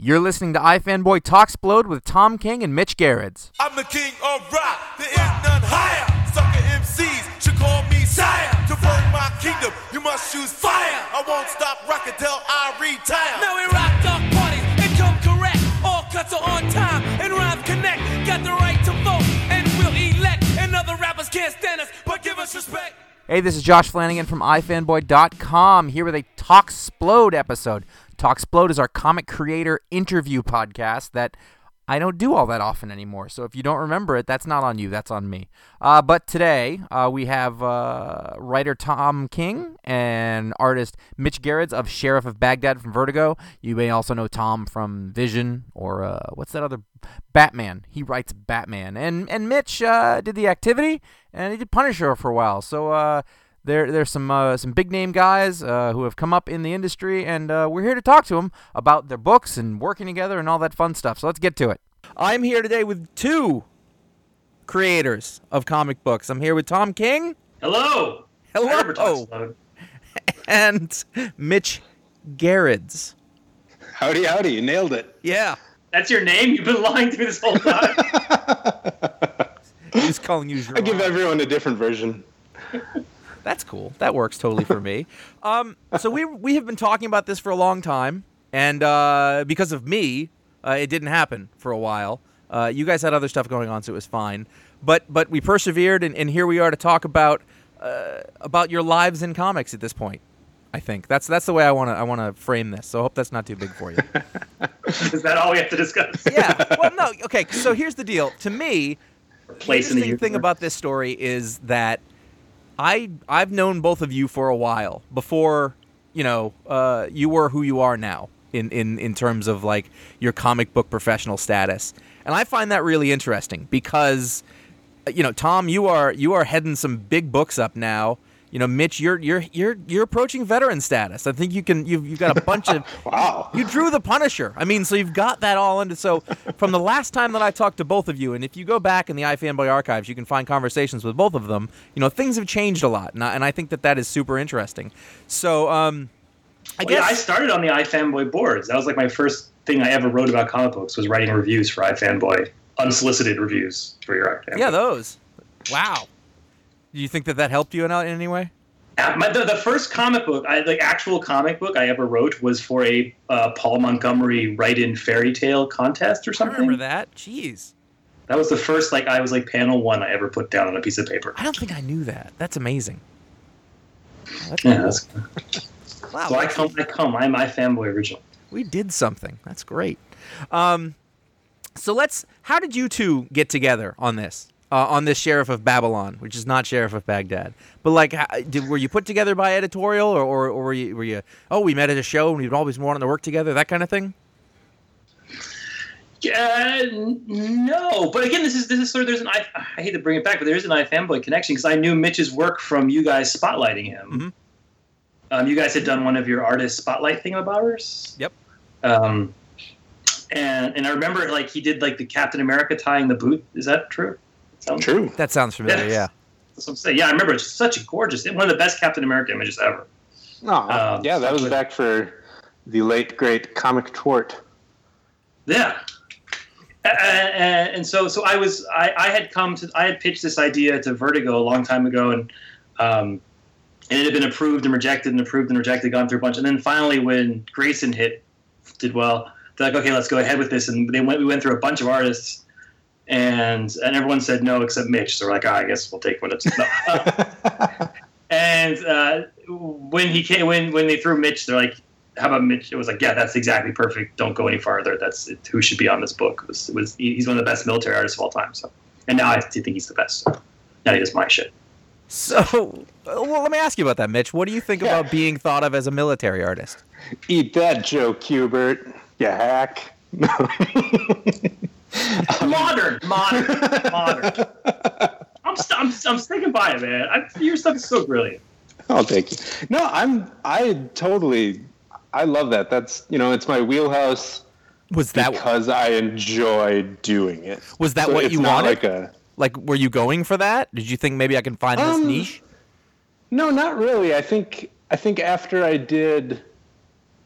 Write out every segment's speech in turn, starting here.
You're listening to iFanboy Talksplode with Tom King and Mitch Gerads. I'm the king of rock, there is none higher. Sucker MCs should call me sire. To burn my kingdom, you must choose fire. I won't stop rocking till I retire. Now we rock dark parties and come correct. All cuts are on time and rhymes connect. Got the right to vote and we'll elect. And other rappers can't stand us, but give us respect. Hey, this is Josh Flanagan from iFanboy.com here with a Talksplode episode. Talksplode is our comic creator interview podcast that I don't do all that often anymore. So if you don't remember it, that's not on you, that's on me. Uh, but today uh, we have uh, writer Tom King and artist Mitch Gerads of Sheriff of Baghdad from Vertigo. You may also know Tom from Vision or uh, what's that other Batman. He writes Batman, and and Mitch uh, did the Activity and he did Punisher for a while. So uh, there, there's some uh, some big name guys uh, who have come up in the industry, and uh, we're here to talk to them about their books and working together and all that fun stuff. So let's get to it. I'm here today with two creators of comic books. I'm here with Tom King Hello. Hello. I remember and Mitch Gerads. Howdy, howdy. You nailed it. Yeah, That's your name? You've been lying to me this whole time. he's calling you. I give everyone a different version. That's cool. That works totally for me. Um, so we we have been talking about this for a long time, and uh, because of me, uh, it didn't happen for a while. Uh, you guys had other stuff going on, so it was fine. But but we persevered, and, and here we are to talk about uh, about your lives in comics at this point. I think that's that's the way I want to I want to frame this. So I hope that's not too big for you. Is that all we have to discuss? yeah. Well, no. Okay. So here's the deal. To me, Place in the interesting thing about this story is that I I've known both of you for a while before you know uh, you were who you are now in, in in terms of like your comic book professional status, and I find that really interesting because uh, you know Tom, you are you are heading some big books up now. You know, Mitch, you're you're you're you're approaching veteran status. I think you can you've you've got a bunch of Wow. you drew the Punisher. I mean, so you've got that all into. So from the last time that I talked to both of you, and if you go back in the iFanboy archives, you can find conversations with both of them. You know, things have changed a lot, and I, and I think that that is super interesting. So, um, I Well, yeah, I started on the iFanboy boards. That was like my first thing I ever wrote about comic books was writing reviews for iFanboy, unsolicited reviews for your iFanboy. yeah, those. Wow. Do you think that that helped you in, in any way? My, the, the first comic book, I, the actual comic book I ever wrote was for a uh, Paul Montgomery write-in fairy tale contest or I something. remember that. Jeez. That was the first like I was like panel one I ever put down on a piece of paper. I don't think I knew that. That's amazing. That's Yeah, cool. that's, Wow. so I come, I come. I'm iFanboy original. We did something. That's great. Um, so let's. How did you two get together on this? Uh, on this Sheriff of Babylon, which is not Sheriff of Baghdad, but like, how, did, were you put together by editorial, or, or, or were, you, were you? Oh, we met at a show and we'd always wanted to work together, that kind of thing. Yeah, no, but again, this is this is sort of there's an I, I hate to bring it back, but there is an iFanboy connection because I knew Mitch's work from you guys spotlighting him. Mhm. Um, you guys had done one of your artist spotlight thingamabobbers. Yep. Um, and and I remember like he did like the Captain America tying the boot. Is that true? Sounds True. That sounds familiar. Yes. Yeah. That's what I'm saying. Yeah, I remember it's such a gorgeous, one of the best Captain America images ever. Aw, Um, yeah, that was with- back for the late great comic twart. Yeah. A- a- And so, so I was, I, I had come to, I had pitched this idea to Vertigo a long time ago, and um, and it had been approved and rejected and approved and rejected, gone through a bunch, and then finally, when Grayson hit, did well, they're like, okay, let's go ahead with this, and they went, we went through a bunch of artists, and and everyone said no except Mitch. So we're like, ah, I guess we'll take what it's. No. And uh, when he came, when when they threw Mitch, they're like, "How about Mitch?" It was like, "Yeah, that's exactly perfect. Don't go any farther. That's it, who should be on this book." It was, it was he's one of the best military artists of all time. So, and now I do think he's the best. So now he does my shit. So, well, let me ask you about that, Mitch. What do you think Yeah. about being thought of as a military artist? Eat that, Joe Kubert. You hack. modern, modern, modern. I'm, st- I'm, I'm sticking by it, man. I, your stuff is so brilliant. Oh, thank you. No, I'm. I totally. I love that. That's you know, it's my wheelhouse Was that because I enjoy doing it. Was that So what it's you not wanted? Like a like? Were you going for that? Did you think maybe I can find this Um, niche? No, not really. I think I think after I did,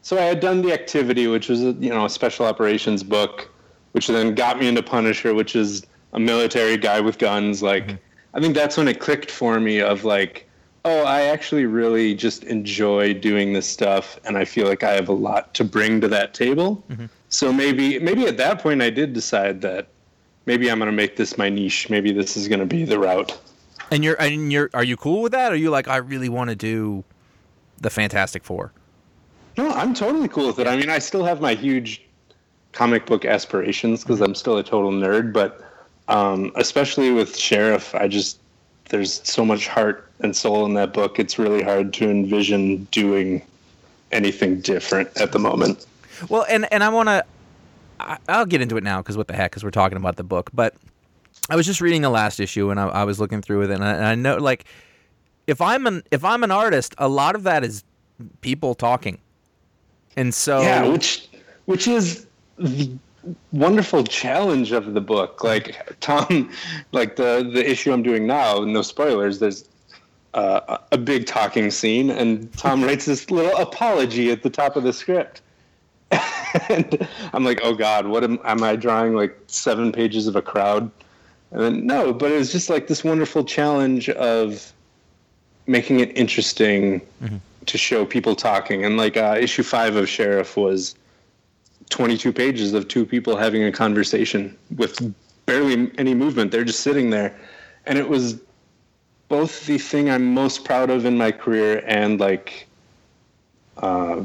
so I had done the activity, which was you know a special operations book, which then got me into Punisher, which is a military guy with guns. Like, mm-hmm. I think that's when it clicked for me of like, oh, I actually really just enjoy doing this stuff, and I feel like I have a lot to bring to that table. Mm-hmm. So maybe maybe at that point I did decide that maybe I'm going to make this my niche. Maybe this is going to be the route. And you're and you're are you cool with that? Are you like I really want to do the Fantastic Four? No, I'm totally cool with it. I mean, I still have my huge comic book aspirations because I'm still a total nerd, but um, especially with Sheriff, I just there's so much heart and soul in that book. It's really hard to envision doing anything different at the moment. Well, and and I want to. I'll get into it now because what the heck? Because we're talking about the book. But I was just reading the last issue and I, I was looking through it, and I, and I know like if I'm an if I'm an artist, a lot of that is people talking, and so Yeah, which which is the wonderful challenge of the book. Like Tom, like the the issue I'm doing now, no spoilers. There's uh, a big talking scene, and Tom writes this little apology at the top of the script. and I'm like, oh God, what am, am I drawing? Like seven pages of a crowd? And then no, but it was just like this wonderful challenge of making it interesting to show people talking. And like uh, issue five of Sheriff was 22 pages of two people having a conversation with barely any movement. They're just sitting there. And it was both the thing I'm most proud of in my career and like, uh,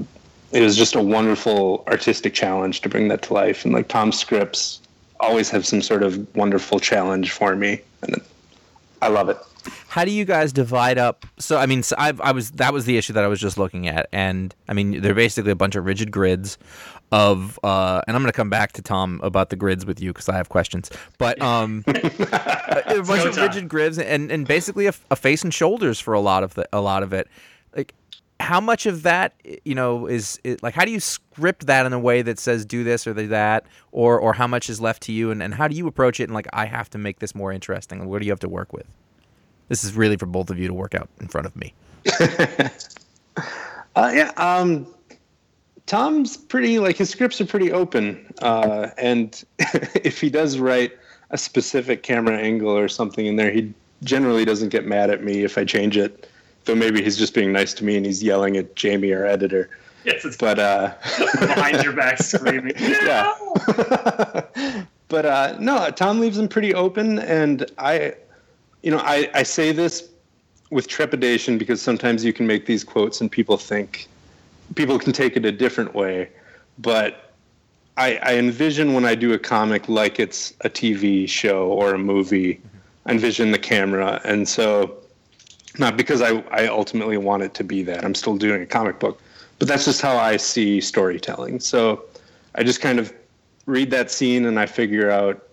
it was just a wonderful artistic challenge to bring that to life. And like Tom's scripts always have some sort of wonderful challenge for me. And I love it. how do you guys divide up? So I mean, so I, I was that was the issue that I was just looking at, and I mean, they're basically a bunch of rigid grids of, uh, and I'm going to come back to Tom about the grids with you because I have questions, but um, a a bunch of rigid grids and and basically a, a face and shoulders for a lot of the a lot of it, like. How much of that, you know, is, is like? How do you script that in a way that says do this or do that, or or how much is left to you, and, and how do you approach it? And like, I have to make this more interesting. What do you have to work with? This is really for both of you to work out in front of me. Uh, yeah, um, Tom's pretty like his scripts are pretty open, uh, and if he does write a specific camera angle or something in there, he generally doesn't get mad at me if I change it. Though maybe he's just being nice to me and he's yelling at Jamie, our editor. Yes, it's But uh, behind your back screaming. Yeah. But uh, no, Tom leaves them pretty open, and I, you know, I, I say this with trepidation because sometimes you can make these quotes and people think people can take it a different way, but I, I envision when I do a comic like it's a TV show or a movie. I envision the camera, and so not because I, I ultimately want it to be that. I'm still doing a comic book, but that's just how I see storytelling. So I just kind of read that scene and I figure out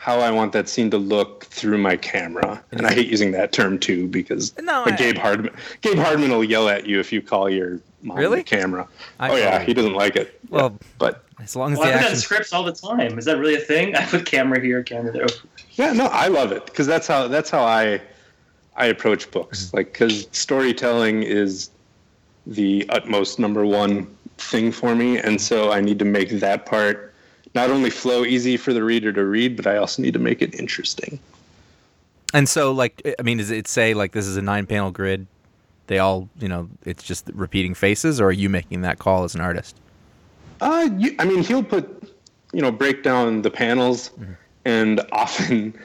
how I want that scene to look through my camera. And I hate using that term too because No, I- Gabe Hardman Gabe Hardman will yell at you if you call your mom Really? the camera. I- oh yeah, he doesn't like it. Well- but As long as Well, the I put that in action. scripts all the time. Is that really a thing? I put camera here, camera there. Yeah, no, I love it because that's how that's how I I approach books. Mm-hmm. Like because storytelling is the utmost number one thing for me, and so I need to make that part not only flow easy for the reader to read, but I also need to make it interesting. And so, like, I mean, does it say like this is a nine-panel grid? They all, you know, it's just repeating faces, or are you making that call as an artist? Uh, you, I mean, he'll put, you know, break down the panels, and often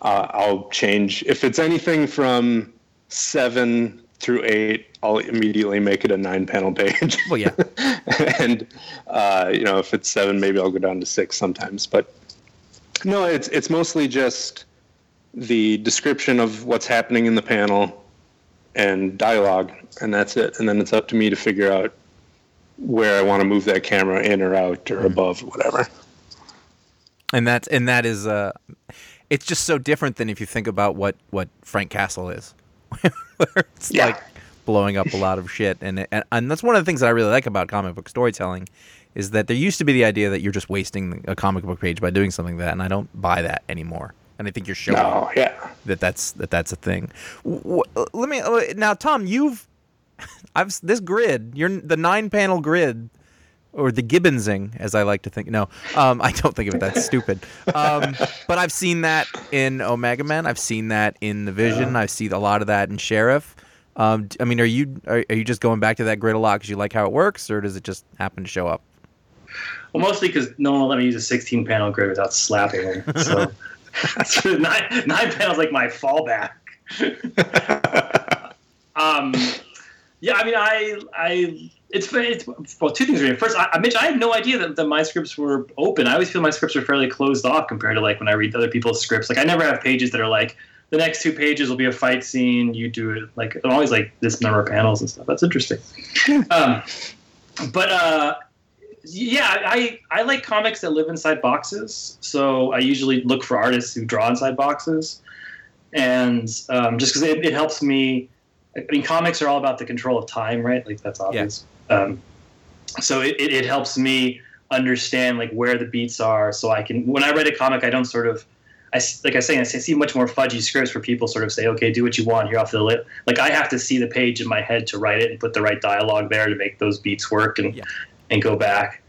uh, I'll change if it's anything from seven through eight. I'll immediately make it a nine-panel page. Well, yeah. and uh, you know, if it's seven, maybe I'll go down to six sometimes. But no, it's it's mostly just the description of what's happening in the panel and dialogue, and that's it. And then it's up to me to figure out where I want to move that camera in or out or above, whatever. and that's and that is uh it's just so different than if you think about what what Frank Castle is where it's Yeah. like blowing up a lot of shit and, and and that's one of the things that I really like about comic book storytelling is that there used to be the idea that you're just wasting a comic book page by doing something like that and I don't buy that anymore and I think you're showing No, yeah. that that's that that's a thing. W- w- let me uh, now, Tom. You've I've this grid. You're the nine panel grid, or the Gibbonsing, as I like to think. No, um, I don't think of it. That's stupid. Um, but I've seen that in Omega Man. I've seen that in the Vision. I've seen a lot of that in Sheriff. Um, I mean, are you are, are you just going back to that grid a lot because you like how it works, or does it just happen to show up? Well, mostly because no one will let me use a 16 panel grid without slapping them. So, so nine, nine panels like my fallback. um, yeah, I mean, I, I, it's, it's well, two things. Really. First, I, Mitch, I had no idea that, that my scripts were open. I always feel my scripts are fairly closed off compared to like when I read other people's scripts. Like, I never have pages that are like the next two pages will be a fight scene. You do it like I'm always like this number of panels and stuff. That's interesting. um, but uh, yeah, I I like comics that live inside boxes. So I usually look for artists who draw inside boxes, and um, just because it, it helps me. I mean, comics are all about the control of time, right? Like that's obvious. Um, so it, it, it helps me understand like where the beats are, so I can. When I write a comic, I don't sort of. I, like I say, I see much more fudgy scripts where people sort of say, "Okay, do what you want. Here, off the lip." Like I have to see the page in my head to write it and put the right dialogue there to make those beats work and Yeah. and go back.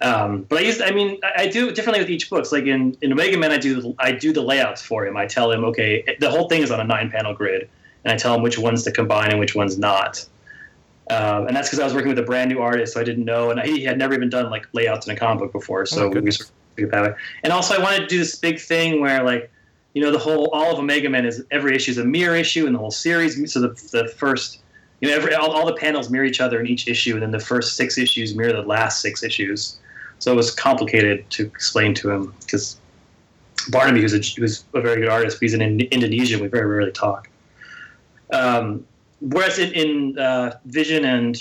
Um, but I used, I mean, I, I do it differently with each book. So like in, in Omega Man, I do I do the layouts for him. I tell him, okay, the whole thing is on a nine panel grid, and I tell him which ones to combine and which ones not. Um, and that's because I was working with a brand new artist, so I didn't know, and he had never even done like layouts in a comic book before. So we sort of that way. And also, I wanted to do this big thing where like, you know, the whole all of Omega Man is every issue is a mirror issue, and the whole series. So the the first, you know, every all, all the panels mirror each other in each issue, and then the first six issues mirror the last six issues. So it was complicated to explain to him because Barnaby, who's a, who's a very good artist, but he's in Indonesia. We very rarely talk. Um, whereas in, in uh, Vision and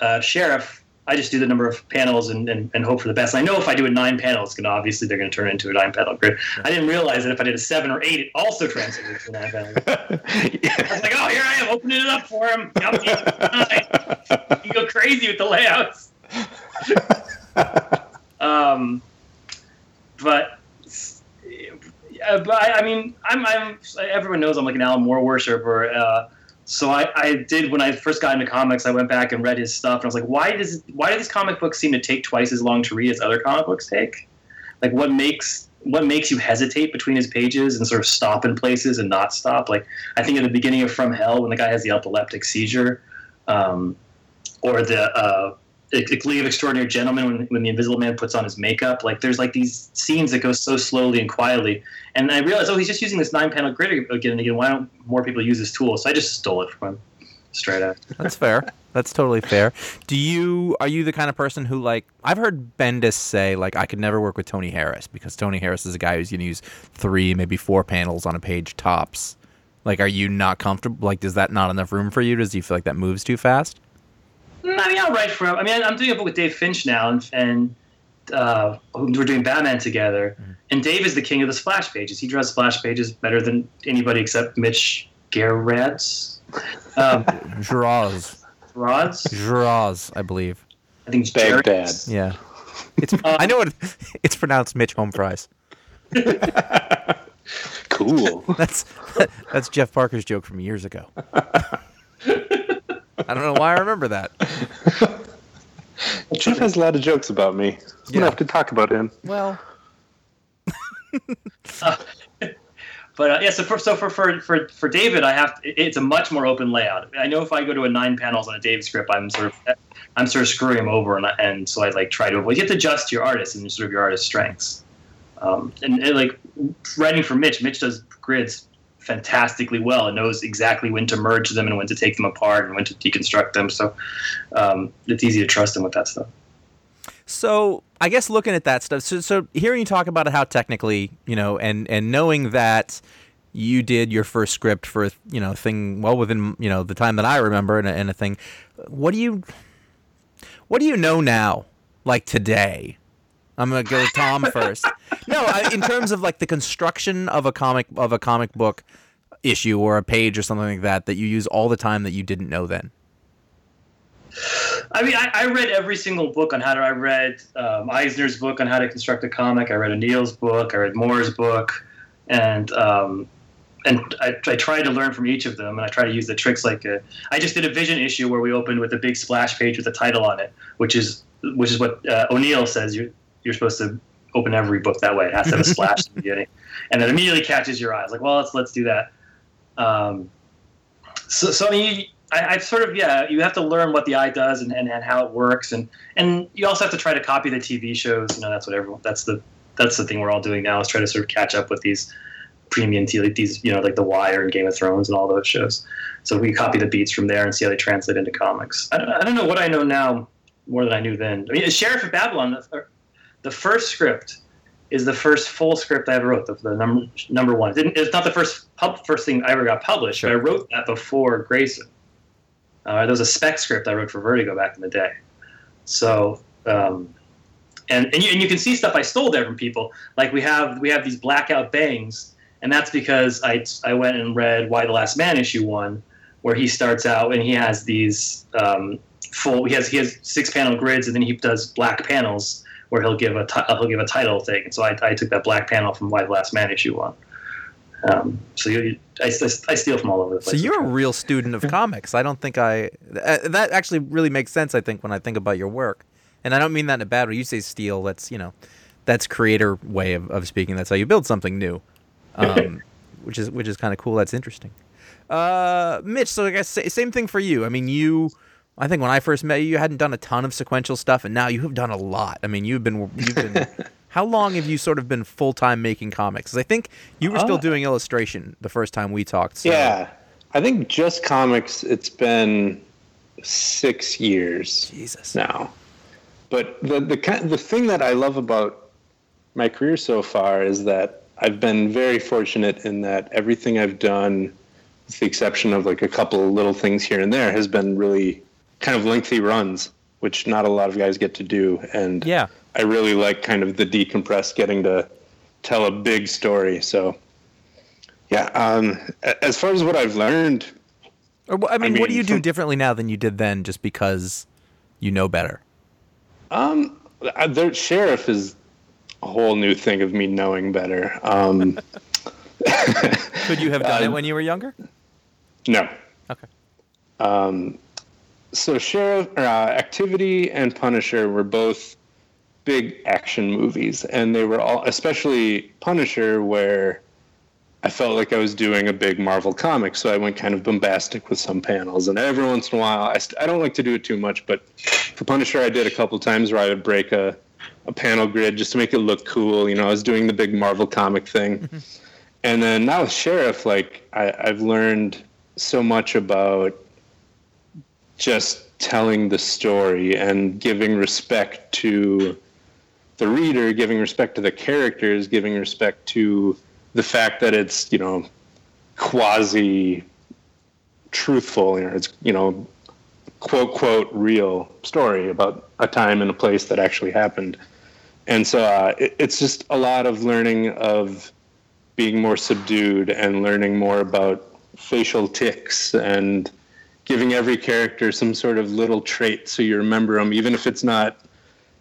uh, Sheriff, I just do the number of panels and, and, and hope for the best. And I know if I do a nine panel, it's going to obviously they're going to turn into a nine panel grid. I didn't realize that if I did a seven or eight, it also translated to a nine panel. grid. I was like, oh, here I am opening it up for him. Now it's each. You go crazy with the layouts. um, but yeah, but I, I mean, I'm, I'm. Everyone knows I'm like an Alan Moore worshiper. Uh, so I, I did when I first got into comics. I went back and read his stuff, and I was like, why does why do these comic books seem to take twice as long to read as other comic books take? Like, what makes what makes you hesitate between his pages and sort of stop in places and not stop? Like, I think at the beginning of From Hell, when the guy has the epileptic seizure, um, or the uh, League of Extraordinary Gentlemen when, when the Invisible Man puts on his makeup. Like there's like these scenes that go so slowly and quietly, and I realized, oh, he's just using this nine panel grid again and again. Why don't more people use this tool? So I just stole it from him, straight out. That's fair. That's totally fair. Do you are you the kind of person who like I've heard Bendis say like I could never work with Tony Harris because Tony Harris is a guy who's gonna use three, maybe four panels on a page tops. Like are you not comfortable like does that not enough room for you? Does you feel like that moves too fast? Mm, I mean, I'll write for him. I mean, I'm doing a book with Dave Finch now, and, and uh, we're doing Batman together. And Dave is the king of the splash pages. He draws splash pages better than anybody except Mitch Gerads. Um, Draws. Rods, Draws, I believe. I think it's Jared. Baghdad. Yeah. It's I know it it's pronounced Mitch Home Fries. Cool. That's that's Jeff Parker's joke from years ago. I don't know why I remember that. Jeff has a lot of jokes about me. I'm Yeah. gonna have to talk about him. Well, But uh, yeah, so for so for, for for for David, I have to, it's a much more open layout. I know if I go to a nine panels on a David script, I'm sort of I'm sort of screwing him over, and, I- and so I like try to avoid. You have to adjust your artist and sort of your artist's strengths. Um, and, and like writing for Mitch, Mitch does grids fantastically well and knows exactly when to merge them and when to take them apart and when to deconstruct them. So um, it's easy to trust him with that stuff. So I guess looking at that stuff, so, so hearing you talk about how technically, you know, and and knowing that you did your first script for you know thing well within you know the time that I remember and a, and a thing, what do you what do you know now, like today? I'm gonna go with Tom first. No, I, in terms of like the construction of a comic of a comic book issue or a page or something like that that you use all the time that you didn't know then. I mean, I, I, read every single book on how to. I read um, Eisner's book on how to construct a comic. I read O'Neil's book. I read Moore's book, and um, and I, I tried to learn from each of them. And I try to use the tricks. Like a, I just did a Vision issue where we opened with a big splash page with a title on it, which is which is what uh, O'Neill says you're you're supposed to open every book that way. It has to have a splash in the beginning, and it immediately catches your eyes. Like, well, let's let's do that. Um, so so I mean. I, I've sort of yeah. You have to learn what the eye does and, and, and how it works, and and you also have to try to copy the TV shows. You know, that's what everyone. That's the that's the thing we're all doing now is try to sort of catch up with these premium TV, these you know like The Wire and Game of Thrones and all those shows. So we copy the beats from there and see how they translate into comics. I don't, I don't know what I know now more than I knew then. I mean, Sheriff of Babylon, the, first script is the first full script I ever wrote. The, the number number one. It it's not the first pub, first thing I ever got published, sure. but I wrote that before Grayson. Uh, there was a spec script I wrote for Vertigo back in the day. So, um, and and you, and you can see stuff I stole there from people. Like we have we have these blackout bangs, and that's because I I went and read Y the Last Man issue one, where he starts out and he has these um, full he has he has six panel grids and then he does black panels where he'll give a t- he'll give a title thing. And so I, I took that black panel from Y the Last Man issue one. Um, so you, I, I, steal from all over the place. So you're a real student of comics. I don't think I uh, that actually really makes sense. I think when I think about your work, and I don't mean that in a bad way. You say steal. That's you know, that's creator way of, of speaking. That's how you build something new, um, which is which is kind of cool. That's interesting. Uh, Mitch. So I guess same thing for you. I mean, you. I think when I first met you, you hadn't done a ton of sequential stuff, and now you have done a lot. I mean, you've been you've been How long have you sort of been full time making comics? Because I think you were still uh, doing illustration the first time we talked. So. Yeah, I think just comics. It's been six years. Jesus. Now, but the the the thing that I love about my career so far is that I've been very fortunate in that everything I've done, with the exception of like a couple of little things here and there, has been really kind of lengthy runs, which not a lot of guys get to do. And yeah I really like kind of the decompressed, getting to tell a big story. So, yeah. Um, as far as what I've learned, or I mean, I mean what do you do differently now than you did then, just because you know better? Um, the sheriff is a whole new thing of me knowing better. Um, Could you have done it when you were younger? No. Okay. Um, so sheriff uh, activity and Punisher were both big action movies, and they were all, especially Punisher, where I felt like I was doing a big Marvel comic, so I went kind of bombastic with some panels. And every once in a while, I, st- I don't like to do it too much, but for Punisher, I did a couple times where I would break a, a panel grid just to make it look cool. You know, I was doing the big Marvel comic thing. Mm-hmm. And then now with Sheriff, like I, I've learned so much about just telling the story and giving respect to the reader, giving respect to the characters, giving respect to the fact that it's you know quasi truthful. You know, it's you know quote quote real story about a time and a place that actually happened. And so uh, it, it's just a lot of learning of being more subdued and learning more about facial tics and giving every character some sort of little trait so you remember them, even if it's not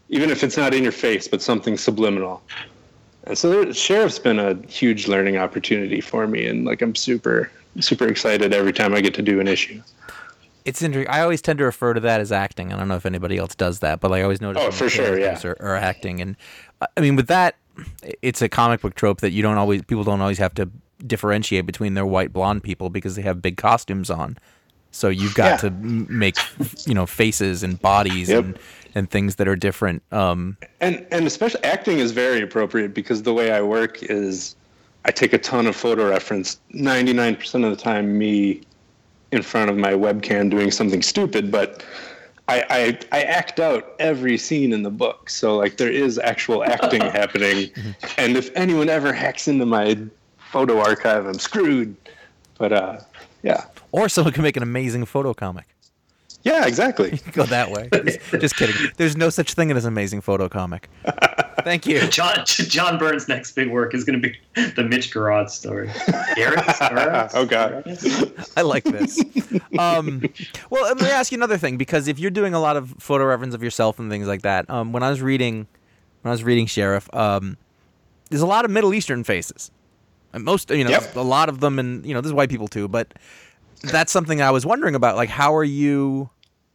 even if it's not in your face, but something subliminal. And so there, sheriff's been a huge learning opportunity for me, and like I'm super super excited every time I get to do an issue. It's interesting. I always tend to refer to that as acting. I don't know if anybody else does that, but like I always notice. Oh, for sure, yeah. Or, or acting, and uh, I mean with that, it's a comic book trope that you don't always people don't always have to differentiate between their white blonde people because they have big costumes on. So you've got yeah. to make you know faces and bodies yep. and and things that are different. Um, and and especially acting is very appropriate because the way I work is I take a ton of photo reference. Ninety nine percent of the time, me in front of my webcam doing something stupid, but I, I, I act out every scene in the book. So like there is actual acting happening, and if anyone ever hacks into my photo archive, I'm screwed. But uh, yeah, Or someone can make an amazing photo comic. yeah, exactly. Go that way. Just, just kidding. There's no such thing as an amazing photo comic. Thank you. John John Burns' next big work is going to be the Mitch Garrod story. Garrett? Garrett? Oh, God. I like this. Um, well, let me ask you another thing because if you're doing a lot of photo reference of yourself and things like that, um, when I was reading, when I was reading Sheriff, um, there's a lot of Middle Eastern faces. And most, you know, Yep. a lot of them, and you know, there's white people too. But that's something I was wondering about. Like, how are you,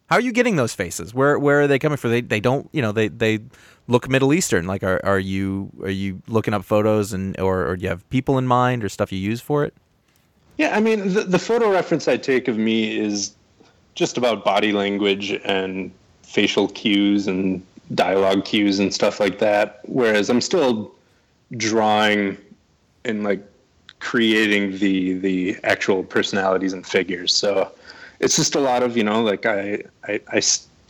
how are you getting those faces? Where where are they coming from? They they don't, you know, they they look Middle Eastern. Like, are are you are you looking up photos and or, or do you have people in mind or stuff you use for it? Yeah, I mean, the, the photo reference I take of me is just about body language and facial cues and dialogue cues and stuff like that. Whereas I'm still drawing and like creating the the actual personalities and figures. So it's just a lot of you know, like I I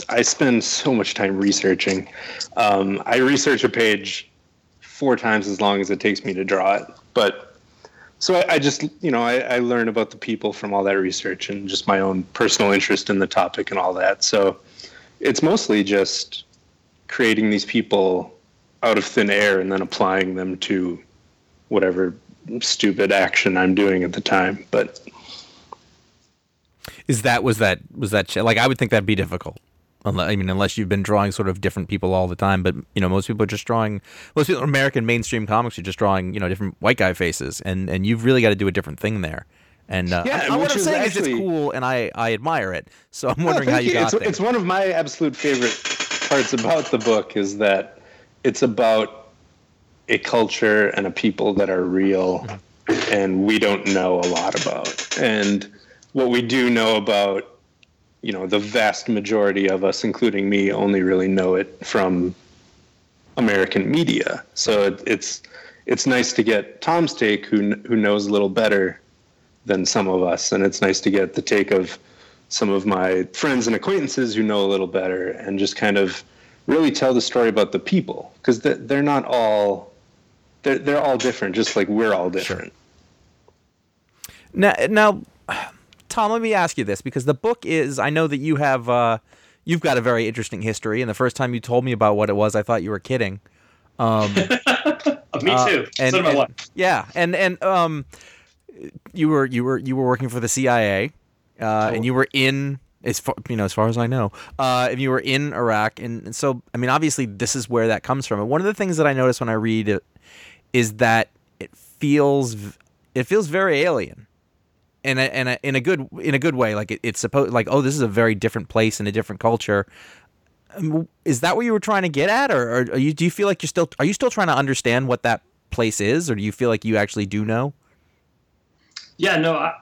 I spend so much time researching. Um, I research a page four times as long as it takes me to draw it, but so I, I just you know I, I learn about the people from all that research and just my own personal interest in the topic and all that so it's mostly just creating these people out of thin air and then applying them to whatever stupid action i'm doing at the time but Is that was that was that like I would think that'd be difficult. Unless, I mean, unless you've been drawing sort of different people all the time, but you know, most people are just drawing. Most people, American mainstream comics are just drawing, you know, different white guy faces, and and you've really got to do a different thing there. And uh, Yeah, I, I, what I'm is saying is it's cool, and I I admire it. So I'm wondering how thank you got it's, there. it's one of my absolute favorite parts about the book is that it's about a culture and a people that are real mm-hmm. and we don't know a lot about. And what we do know about you know the vast majority of us including me only really know it from american media. So it, it's it's nice to get tom's take who who knows a little better than some of us. And it's nice to get the take of some of my friends and acquaintances who know a little better and just kind of really tell the story about the people because they're not all they're, they're all different just like we're all different Now, now, Tom, let me ask you this because the book is. I know that you have. Uh, you've got a very interesting history, and the first time you told me about what it was, I thought you were kidding. Uh, me Uh, too. and, so did my and- yeah, and and um, you were you were you were working for the CIA, uh, and you were in as far you know as far as I know, uh, and you were in Iraq, and, and so I mean, obviously, this is where that comes from. And one of the things that I notice when I read it is that it feels it feels very alien. In a, in a in a good in a good way, like it, it's supposed like oh this is a very different place and a different culture. Um, Is that what you were trying to get at, or, or are you? Do you feel like you're still? Are you still trying to understand what that place is, or do you feel like you actually do know? Yeah, no, I,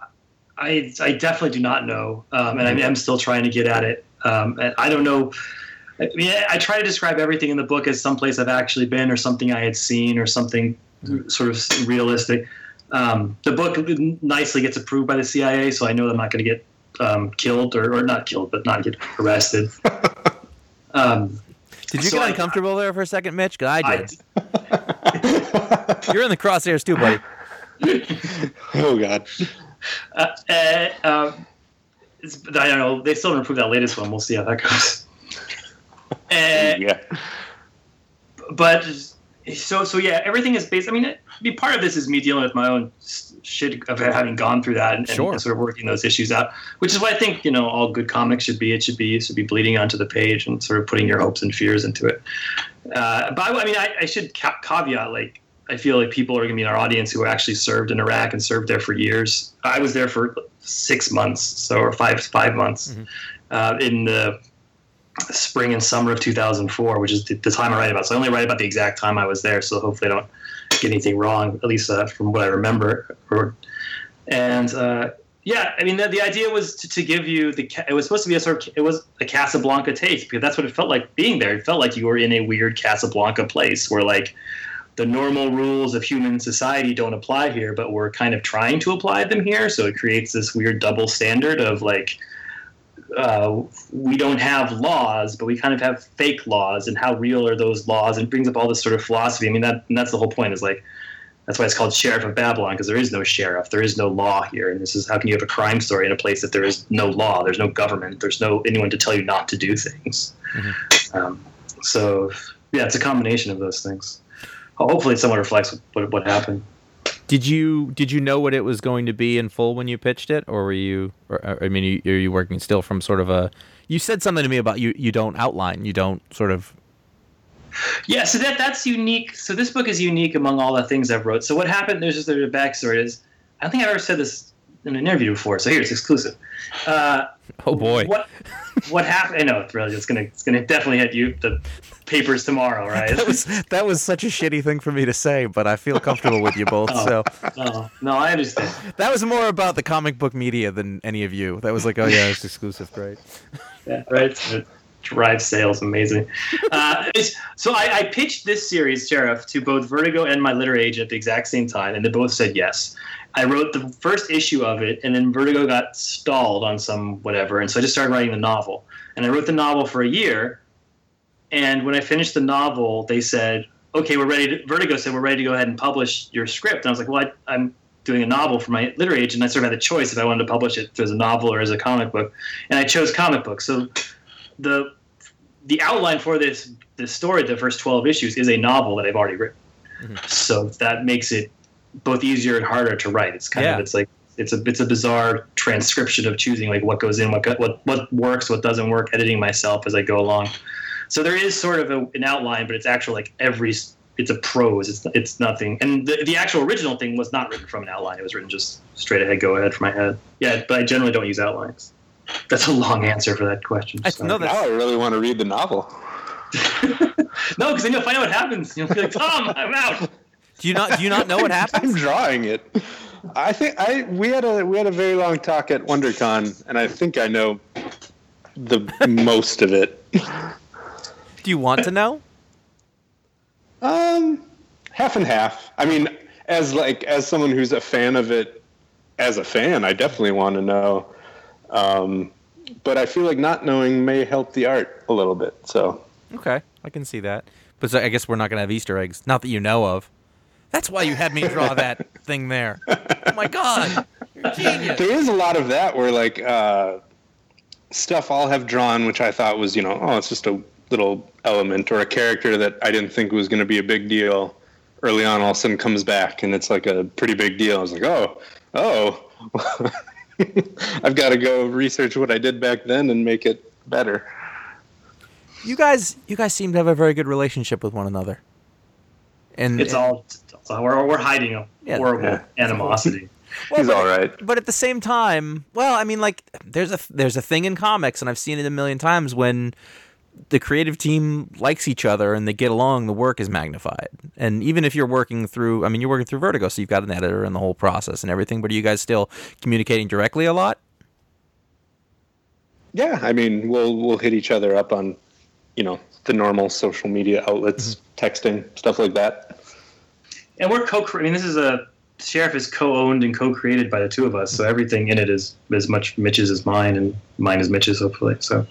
I, I definitely do not know, um, and I I'm still trying to get at it. Um, and I don't know. I mean, I try to describe everything in the book as someplace I've actually been, or something I had seen, or something sort of realistic. Um, the book nicely gets approved by the CIA, so I know I'm not going to get um, killed, or, or not killed, but not get arrested. um, Did you So get I- uncomfortable there for a second, Mitch? 'Cause I I, did. You're in the crosshairs too, buddy. oh god uh, uh, um, it's, I don't know. They still haven't approved that latest one. We'll see how that goes. Uh, yeah but so so yeah, everything is based. I mean, it, I mean, part of this is me dealing with my own shit of having gone through that and, and sort of working those issues out. Which is what I think you know all good comics should be. It should be it should be bleeding onto the page and sort of putting your hopes and fears into it. Uh, but I, I mean, I, I should ca- caveat like. I feel like people are going to be in our audience who actually served in Iraq and served there for years. I was there for six months, so or five five months uh, in the spring and summer of 2004, which is the, time I write about. So I only write about the exact time I was there. So hopefully I don't get anything wrong, at least uh, from what I remember. And uh, yeah, I mean, the, the idea was to, to give you the. It was supposed to be a sort of. It was a Casablanca taste because that's what it felt like being there. It felt like you were in a weird Casablanca place where like the normal rules of human society don't apply here, but we're kind of trying to apply them here. So it creates this weird double standard of like, uh, we don't have laws, but we kind of have fake laws, and how real are those laws? And it brings up all this sort of philosophy. I mean, that and that's the whole point. Is like that's why it's called Sheriff of Babylon because there is no sheriff, there is no law here, and this is how can you have a crime story in a place that there is no law, there's no government, there's no anyone to tell you not to do things. Um, so yeah, it's a combination of those things. Hopefully, it somewhat reflects what what happened. Did you did you know what it was going to be in full when you pitched it, or were you? Or, uh, I mean, you, are you working still from sort of a? You said something to me about you. You don't outline. You don't sort of. Yeah, so that that's unique. So this book is unique among all the things I've wrote. So what happened? There's just there's a backstory. Is I don't think I've ever said this in an interview before. So here it's exclusive. Uh, oh boy. What what happened? I know it's really it's gonna it's gonna definitely hit you the papers tomorrow, right? that was that was such a shitty thing for me to say, but I feel comfortable with you both. Oh, so no, no, I understand. That was more about the comic book media than any of you. That was like, oh yeah, it's exclusive, great. Yeah, right. drive sales, amazing. Uh, so I, I pitched this series, Sheriff, to both Vertigo and my literary agent at the exact same time, and they both said yes. I wrote the first issue of it, and then Vertigo got stalled on some whatever, and so I just started writing the novel. And I wrote the novel for a year, and when I finished the novel, they said, "Okay, we're ready." To, Vertigo said, "We're ready to go ahead and publish your script." And I was like, "Well, I, am doing a novel for my literary agent. I sort of had a choice if I wanted to publish it as a novel or as a comic book, and I chose comic book. So the the outline for this this story, the first twelve issues, is a novel that I've already written. Mm-hmm. So that makes it both easier and harder to write. It's kind yeah. of it's like it's a it's a bizarre transcription of choosing like what goes in, what what what works, what doesn't work, editing myself as I go along. So there is sort of a, an outline, but it's actually like every it's a prose. It's it's nothing. And the, the actual original thing was not written from an outline. It was written just straight ahead, go ahead from my head. Yeah, but I generally don't use outlines. That's a long answer for that question. I, no, now I really want to read the novel. no, because then you'll find out what happens. You'll be like, Tom, I'm out. Do you not? Do you not know what happens? I'm drawing it. I think I we had a we had a very long talk at WonderCon, and I think I know the most of it. Do you want to know? Um, half and half. I mean, as like as someone who's a fan of it, as a fan, I definitely want to know. Um, but I feel like not knowing may help the art a little bit. So okay, I can see that. But so I guess we're not gonna have Easter eggs, not that you know of. That's why you had me draw that thing there. Oh my god, you're genius. There is a lot of that where like uh, stuff I'll have drawn, which I thought was you know oh it's just a little element or a character that I didn't think was going to be a big deal early on all of a sudden comes back and it's like a pretty big deal. I was like, oh, oh, I've got to go research what I did back then and make it better. You guys, you guys seem to have a very good relationship with one another. And it's and, all it's all, we're, we're hiding a yeah, horrible yeah. animosity. well, He's all right. But at the same time, well, I mean, like there's a there's a thing in comics, and I've seen it a million times when the creative team likes each other and they get along, the work is magnified. And even if you're working through, I mean, you're working through Vertigo, so you've got an editor and the whole process and everything. But are you guys still communicating directly a lot? Yeah, I mean, we'll we'll hit each other up on, you know, the normal social media outlets, mm-hmm. texting, stuff like that. And we're co. I mean, this is a sheriff is co-owned and co-created by the two of us, so everything in it is as much Mitch's as mine, and mine is Mitch's, hopefully. So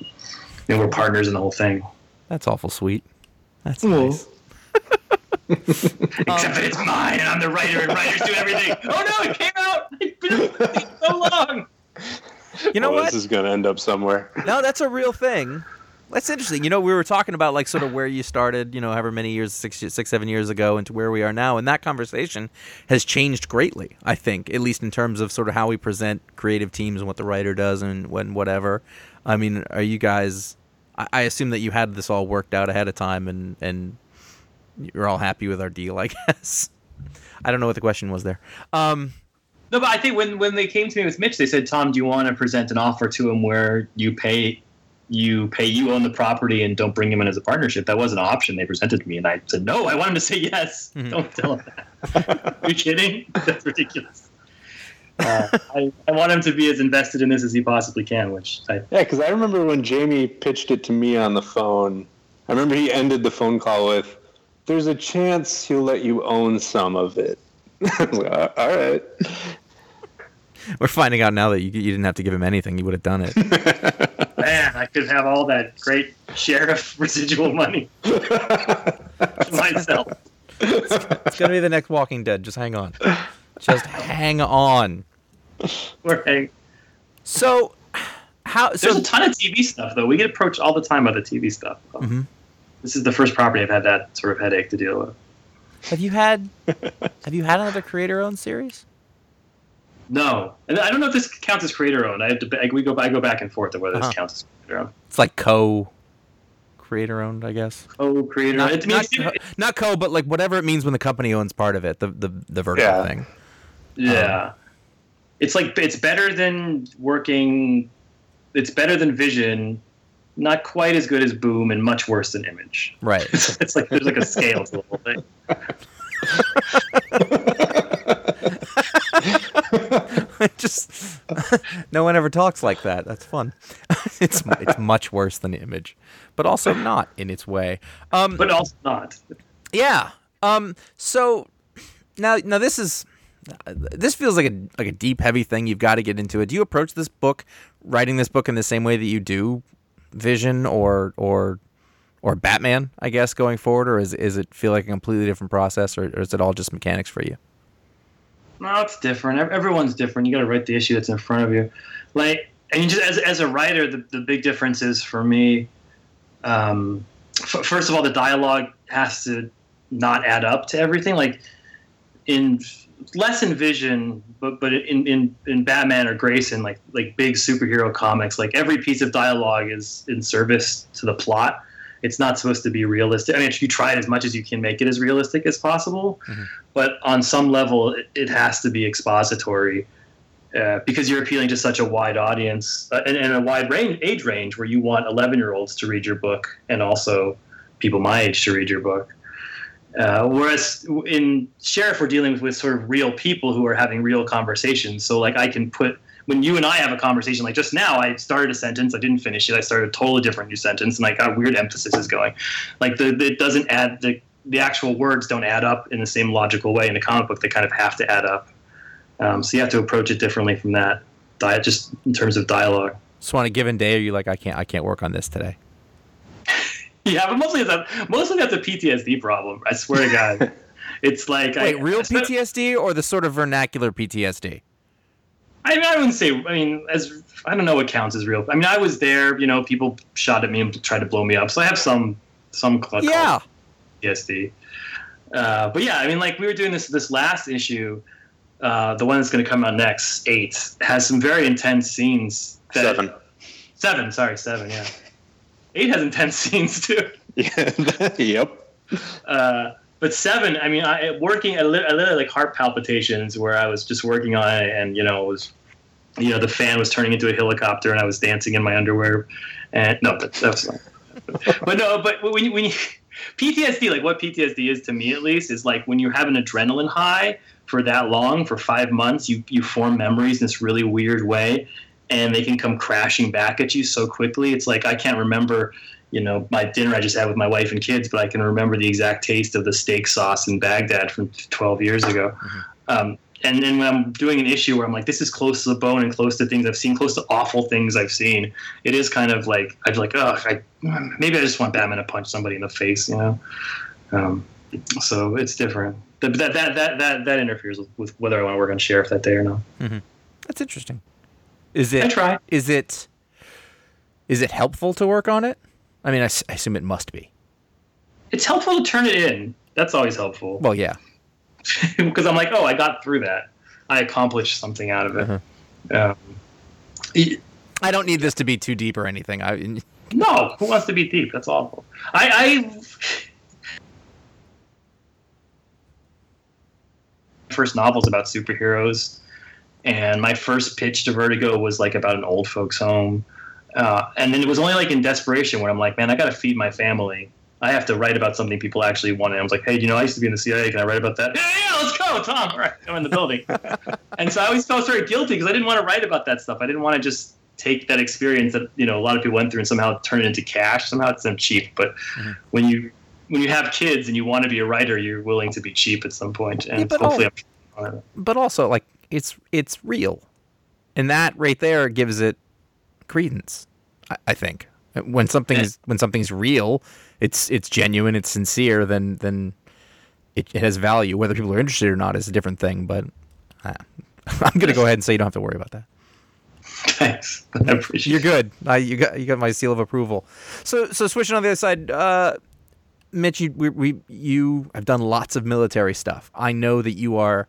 and we're partners in the whole thing. That's awful sweet. That's nice. Except that it's mine and I'm the writer and writers do everything. Oh no, it came out. It's been so long. You know well, what? This is going to end up somewhere. No, that's a real thing. That's interesting. You know, we were talking about like sort of where you started, you know, however many years, six, six, seven years ago, into where we are now, and that conversation has changed greatly. I think, at least in terms of sort of how we present creative teams and what the writer does and when whatever. I mean, are you guys? I, I assume that you had this all worked out ahead of time, and and you're all happy with our deal, I guess. I don't know what the question was there. Um, no, but I think when when they came to me with Mitch, they said, "Tom, do you want to present an offer to him where you pay you pay you own the property and don't bring him in as a partnership?" That was an option they presented to me, and I said, "No, I want him to say yes. Mm-hmm. Don't tell him that. Are you kidding? That's ridiculous." Uh, I, I, want him to be as invested in this as he possibly can. Which I, yeah, because I remember when Jamie pitched it to me on the phone. I remember he ended the phone call with, there's a chance he'll let you own some of it. I was like, "Uh, all right. We're finding out now that you, you didn't have to give him anything; you would have done it. Man, I could have all that great sheriff residual money myself. it's gonna be the next Walking Dead. Just hang on. Just hang on. We're hang- So, how? There's So a ton of TV stuff though. We get approached all the time by the TV stuff. Mhm. This is the first property I've had that sort of headache to deal with. have you had have you had another creator-owned series? No, and I don't know if this counts as creator owned. I have to. I, we go. I go back and forth of whether Uh-huh. this counts as creator owned. It's like co creator-owned, I guess. Co-creator. Not, it not, means, co, not co, but like whatever it means when the company owns part of it, the the the Vertigo Yeah. thing. yeah. it's like it's better than working. It's better than Vision. Not quite as good as Boom, and much worse than Image. Right. it's like there's like a scale to the whole thing. just no one ever talks like that. That's fun. it's it's much worse than the Image, but also not in its way. Um, But also not. yeah. Um. So now now this is this feels like a like a deep heavy thing. You've got to get into it. Do you approach this book, writing this book in the same way that you do Vision or or or Batman? I guess going forward, or is is it feel like a completely different process, or, or is it all just mechanics for you? No, it's different. Everyone's different. You got to write the issue that's in front of you. Like, and just as, as a writer, the, the big difference is for me. Um, f- first of all, the dialogue has to not add up to everything. Like in less in Vision, but but in in in Batman or Grayson, like like big superhero comics, like every piece of dialogue is in service to the plot. It's not supposed to be realistic. I mean, you try it as much as you can make it as realistic as possible but on some level it, it has to be expository uh, because you're appealing to such a wide audience uh, and, and a wide range age range where you want 11 year olds to read your book and also people my age to read your book. Uh, whereas in sheriff we're dealing with, with sort of real people who are having real conversations. So like i can put when you and i have a conversation like just now i started a sentence i didn't finish it i started a totally different new sentence and I got weird emphasis is going like the, the it doesn't add the the actual words don't add up in the same logical way in the comic book. They kind of have to add up. Um, so you have to approach it differently from that. Di- just in terms of dialogue. So on a given day, are you like, I can't I can't work on this today? Yeah, but mostly a mostly that's a PTSD problem. I swear to God, it's like Wait, I, real PTSD or the sort of vernacular PTSD? I, mean, I wouldn't say. I mean, as I don't know what counts as real. I mean, I was there. You know, people shot at me and tried to blow me up. So I have some some cl- Yeah. PTSD. Uh, but yeah, I mean, like we were doing this this last issue, uh, the one that's going to come out next, eight, has some very intense scenes. that- Seven. Seven, sorry, seven. Yeah, eight has intense scenes too. Yeah. yep. Uh, but seven, I mean, I working, I lit- I literally like heart palpitations where I was just working on it, and you know, it was, you know, the fan was turning into a helicopter, and I was dancing in my underwear, and no, that, that was not. but no, but when you, when you PTSD, like what PTSD is to me at least, is like when you have an adrenaline high for that long, for five months, you you form memories in this really weird way, and they can come crashing back at you so quickly. It's like I can't remember, you know, my dinner I just had with my wife and kids, but I can remember the exact taste of the steak sauce in Baghdad from 12 years ago. Um, and then when I'm doing an issue where I'm like, this is close to the bone and close to things I've seen, close to awful things I've seen, it is kind of like I'd like, oh, I, maybe I just want Batman to punch somebody in the face, you know. Um, so it's different. That that that that that, that interferes with, with whether I want to work on sheriff that day or not. That's interesting. Is it? I try. Is it? Is it helpful to work on it? I mean, I, s- I assume it must be. It's helpful to turn it in. That's always helpful Well, yeah. because I'm like, oh, I got through that. I accomplished something out of it. Um, y- I don't need this to be too deep or anything. I No, who wants to be deep? That's awful. I, I first novels about superheroes, and my first pitch to Vertigo was like about an old folks' home, uh, and then it was only like in desperation when I'm like, man, I got to feed my family. I have to write about something people actually want. And I was like, hey, you know, I used to be in the CIA. Can I write about that? Yeah, yeah, let's go, Tom. All right, I'm in the building. and so I always felt very guilty because I didn't want to write about that stuff. I didn't want to just take that experience that you know a lot of people went through and somehow turn it into cash. Somehow it's cheap, but when you when you have kids and you want to be a writer, you're willing to be cheap at some point. point, and Yeah, but hopefully, all- I'm but also like it's it's real, and that right there gives it credence. I, I think when something's when something's real, it's it's genuine, it's sincere. Then then it, it has value. Whether people are interested or not is a different thing. But uh, I'm gonna go ahead and say you don't have to worry about that. thanks. I appreciate. You're good. I, you got you got my seal of approval. So so switching on the other side, uh, Mitch, you we, we you have done lots of military stuff. I know that you are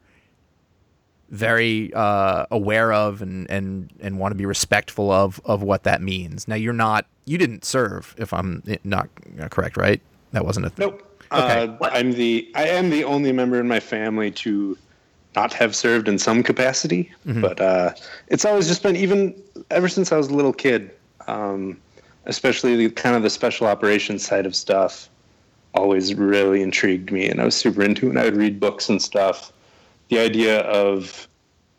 very uh, aware of and, and and want to be respectful of of what that means. Now you're not you didn't serve, if I'm not correct, right? That wasn't a thing. Nope. Okay. Uh, I'm the I am the only member in my family to not have served in some capacity, but uh, it's always just been even ever since I was a little kid, um, especially the kind of the special operations side of stuff. Always really intrigued me, and I was super into it. And I would read books and stuff. The idea of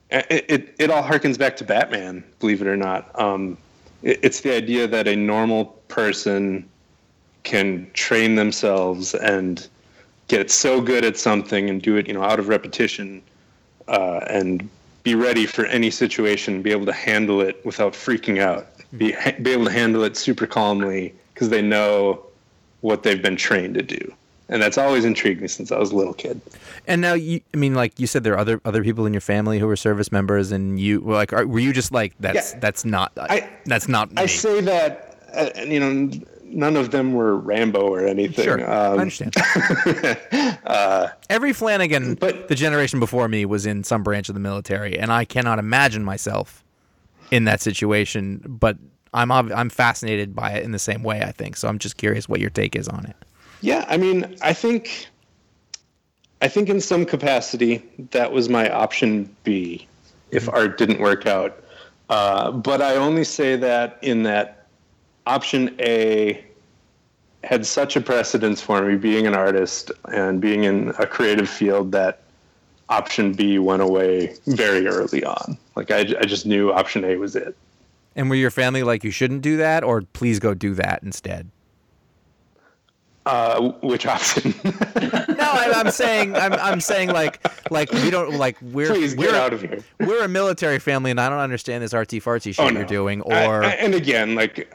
it, it, it all harkens back to Batman, believe it or not. Um, it, it's the idea that a normal person can train themselves and get so good at something and do it, you know, out of repetition, uh, and be ready for any situation, be able to handle it without freaking out, be be able to handle it super calmly because they know what they've been trained to do, and that's always intrigued me since I was a little kid. And now you, I mean, like you said, there are other other people in your family who were service members, and you were like, are, were you just like, that's Yeah. that's not, I- that's not me. I say that, uh, you know, none of them were Rambo or anything. Sure, I Um, understand. Every Flanagan, but- the generation before me, was in some branch of the military, and I cannot imagine myself in that situation. But I'm I'm fascinated by it in the same way. I think so. I'm just curious what your take is on it. Yeah, I mean, I think, I think in some capacity that was my option B, if art didn't work out. Uh, but I only say that in that option A had such a precedence for me, being an artist and being in a creative field, that option B went away very early on. Like I, I just knew option A was it. And were your family like, you shouldn't do that, or please go do that instead? Uh, which option? No, I, I'm saying, I'm, I'm saying like, like we don't like we're Please we're out of here. we're a military family, and I don't understand this artsy fartsy shit Oh, you're doing. Or I- I- and again, like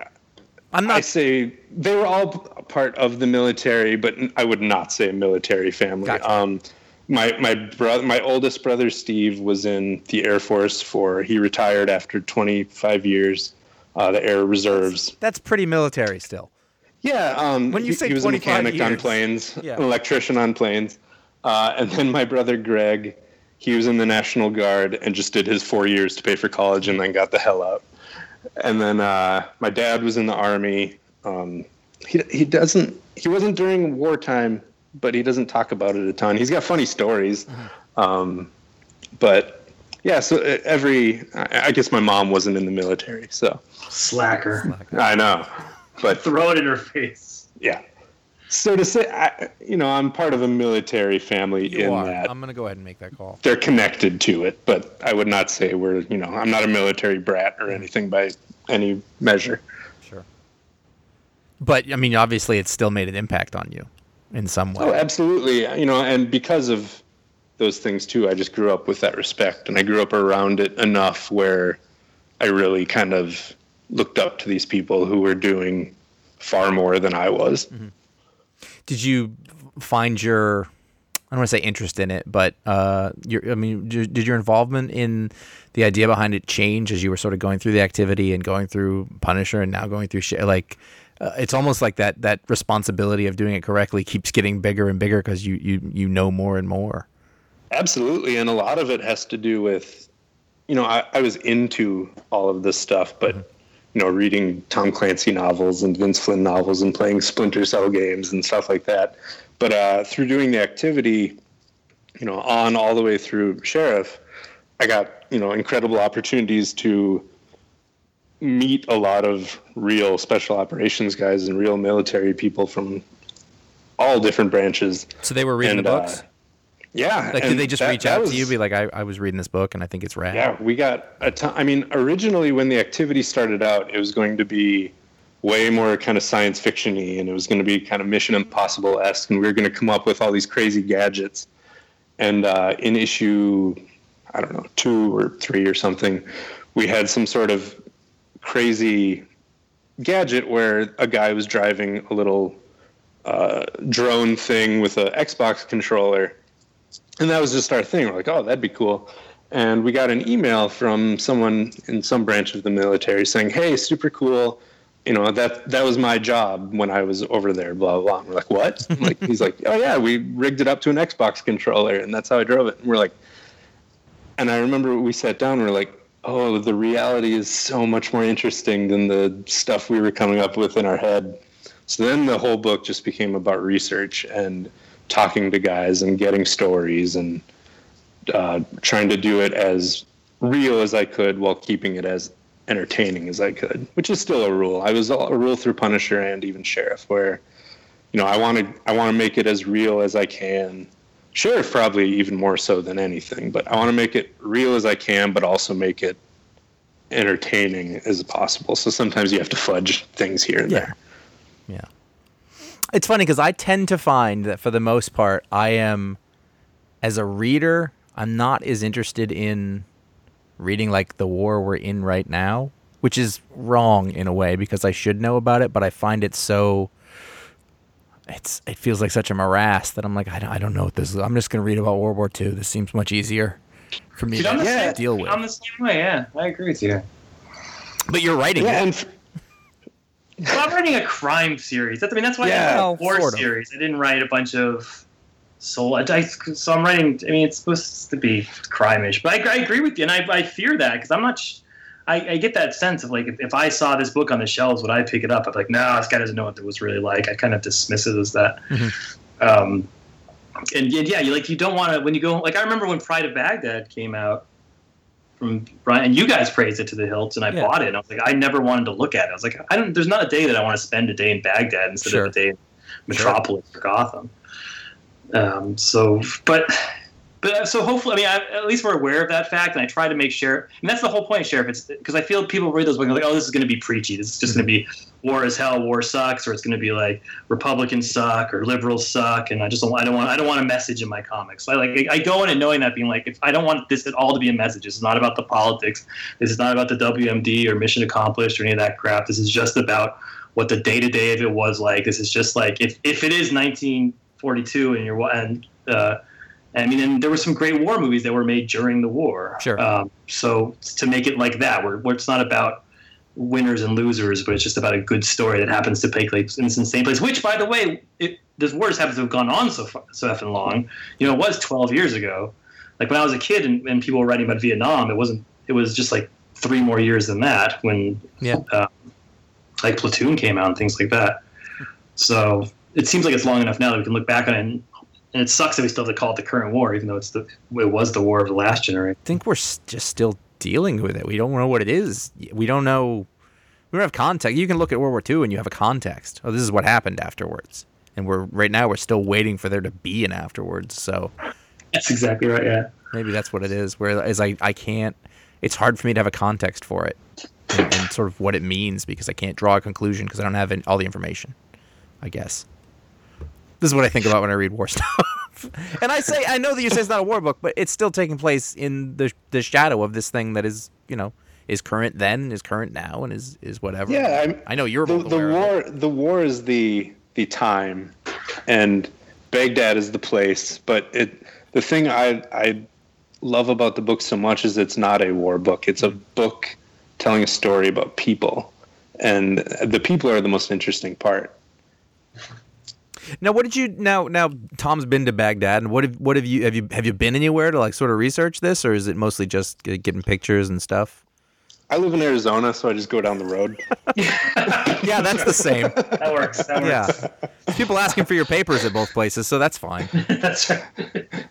I'm not. I say they were all part of the military, but I would not say a military family. Gotcha. Um, my my brother, my oldest brother Steve was in the Air Force for. He retired after 25 years, uh, the Air Reserves. That's pretty military still. Yeah, um, When you he, say he was a 25 mechanic on planes, yeah. an electrician on planes, uh, and then my brother Greg, he was in the National Guard and just did his four years to pay for college, and then got the hell out. And then uh, my dad was in the army. Um, he he doesn't he wasn't during wartime, but he doesn't talk about it a ton. He's got funny stories, Mm-hmm. um, but yeah. So uh, every I, I guess my mom wasn't in the military, so Slacker. I know, but Throw it in her face. yeah. So to say, I, you know, I'm part of a military family You in are. that I'm gonna go ahead and make that call. they're connected to it, but I would not say we're, you know, I'm not a military brat or hmm. anything by any measure. Sure. But I mean, obviously, it's still made an impact on you in some way. Oh, absolutely. You know, and because of those things too, I just grew up with that respect, and I grew up around it enough where I really kind of looked up to these people who were doing far more than I was. Did you find your I don't want to say interest in it, but uh, your I mean, did did your involvement in the idea behind it change as you were sort of going through the activity and going through Punisher and now going through shit? Like, uh, it's almost like that that responsibility of doing it correctly keeps getting bigger and bigger because you you you know more and more. Absolutely, and a lot of it has to do with, you know, I, I was into all of this stuff, but you know, reading Tom Clancy novels and Vince Flynn novels and playing Splinter Cell games and stuff like that. But uh, through doing the activity, you know, on all the way through Sheriff, I got you know incredible opportunities to meet a lot of real special operations guys and real military people from all different branches. So they were reading And, the uh, books. Yeah. like, did they just that- reach out was- to you, be like, I, I was reading this book and I think it's rad. Yeah, we got a ton. I mean, originally when the activity started out, it was going to be way more kind of science fictiony, and it was going to be kind of Mission Impossible esque, and we were going to come up with all these crazy gadgets. And uh, in issue, I don't know, two or three or something, we had some sort of crazy gadget where a guy was driving a little uh, drone thing with an Xbox controller, and that was just our thing. We're like, oh, that'd be cool. And we got an email from someone in some branch of the military saying, "Hey, super cool you know that that was my job when I was over there. Blah blah. blah. And we're like, what? like he's like, oh yeah, we rigged it up to an Xbox controller, and that's how I drove it. And we're like, and I remember we sat down. And we're like, oh, the reality is so much more interesting than the stuff we were coming up with in our head. So then the whole book just became about research and talking to guys and getting stories and uh, trying to do it as real as I could while keeping it as entertaining as I could, which is still a rule. I was a rule through Punisher and even Sheriff, where you know I want to I want to make it as real as I can. Sheriff probably even more so than anything, but I want to make it real as I can, but also make it entertaining as possible. So sometimes you have to fudge things here and Yeah. there. Yeah. It's funny because I tend to find that for the most part, I am, as a reader, I'm not as interested in reading like the war we're in right now, which is wrong in a way because I should know about it, but I find it so. It's it feels like such a morass that I'm like I don't, I don't know what this is. I'm just gonna read about World War II. This seems much easier for me Dude, to I'm the to same. deal with. I'm the same way. Yeah, I agree with you. but you're writing Yeah, it. and f- Well, I'm writing a crime series. That's, I mean, that's why Yeah, I wrote a war sort of. series. I didn't write a bunch of soul. I, so I'm writing. I mean, it's supposed to be crime-ish, but I, I agree with you, and I, I fear that because I'm not. sh- I, I get that sense of like if, if I saw this book on the shelves, would I pick it up? I'd be like, no, this guy doesn't know what it was really like. I kind of dismiss it as that. Um, and, and yeah, you like you don't want to when you go like I remember when Pride of Baghdad came out from Brian, and you guys praised it to the hilt, and I Yeah. bought it. And I was like, I never wanted to look at it. I was like, I don't. There's not a day that I want to spend a day in Baghdad instead Sure. of a day in Metropolis or Gotham. Um, so, but. But uh, so hopefully, I mean, I, at least we're aware of that fact, and I try to make sure. And that's the whole point, Sheriff. It's because I feel people read those books like, oh, this is going to be preachy. This is just going to be war is hell, war sucks, or it's going to be like Republicans suck or liberals suck, and I just don't. I don't want. I don't want a message in my comics. I like. I go in and knowing that, being like, if I don't want this at all to be a message. This is not about the politics. This is not about the WMD or mission accomplished or any of that crap. This is just about what the day to day of it was like. This is just like if if it is 1942 and you're and. Uh, I mean, and there were some great war movies that were made during the war. Sure. Um, so to make it like that, where, where it's not about winners and losers, but it's just about a good story that happens to take place in the same place. Which, by the way, it, this war just happens to have gone on so fu- so effing long. You know, it was 12 years ago. Like when I was a kid and, and people were writing about Vietnam, it wasn't. It was just like three more years than that when Yeah. uh, like Platoon came out and things like that. So it seems like it's long enough now that we can look back on it. And, and it sucks that we still have to call it the current war, even though it's the it was the war of the last generation. I think we're just still dealing with it. We don't know what it is. We don't know. We don't have context. You can look at World War II and you have a context. Oh, this is what happened afterwards. And we're right now we're still waiting for there to be an afterwards. So That's exactly right. Yeah. maybe that's what it is. Whereas I I can't. It's hard for me to have a context for it and, and sort of what it means because I can't draw a conclusion because I don't have all the information. I guess. This is what I think about when I read war stuff. and I say I know that you say it's not a war book, but it's still taking place in the the shadow of this thing that is, you know, is current then, is current now, and is is whatever. Yeah, I'm- I know you're the, the aware of it. war the war is the the time and Baghdad is the place but it the thing I I love about the book so much is it's not a war book it's a book telling a story about people and the people are the most interesting part Now, what did you now? Now, Tom's been to Baghdad, and what have what have you have you have you been anywhere to like sort of research this, or is it mostly just getting pictures and stuff? I live in Arizona so I just go down the road Yeah, that's the same. That works. That works. Yeah, people asking for your papers at both places, so that's fine. That's right.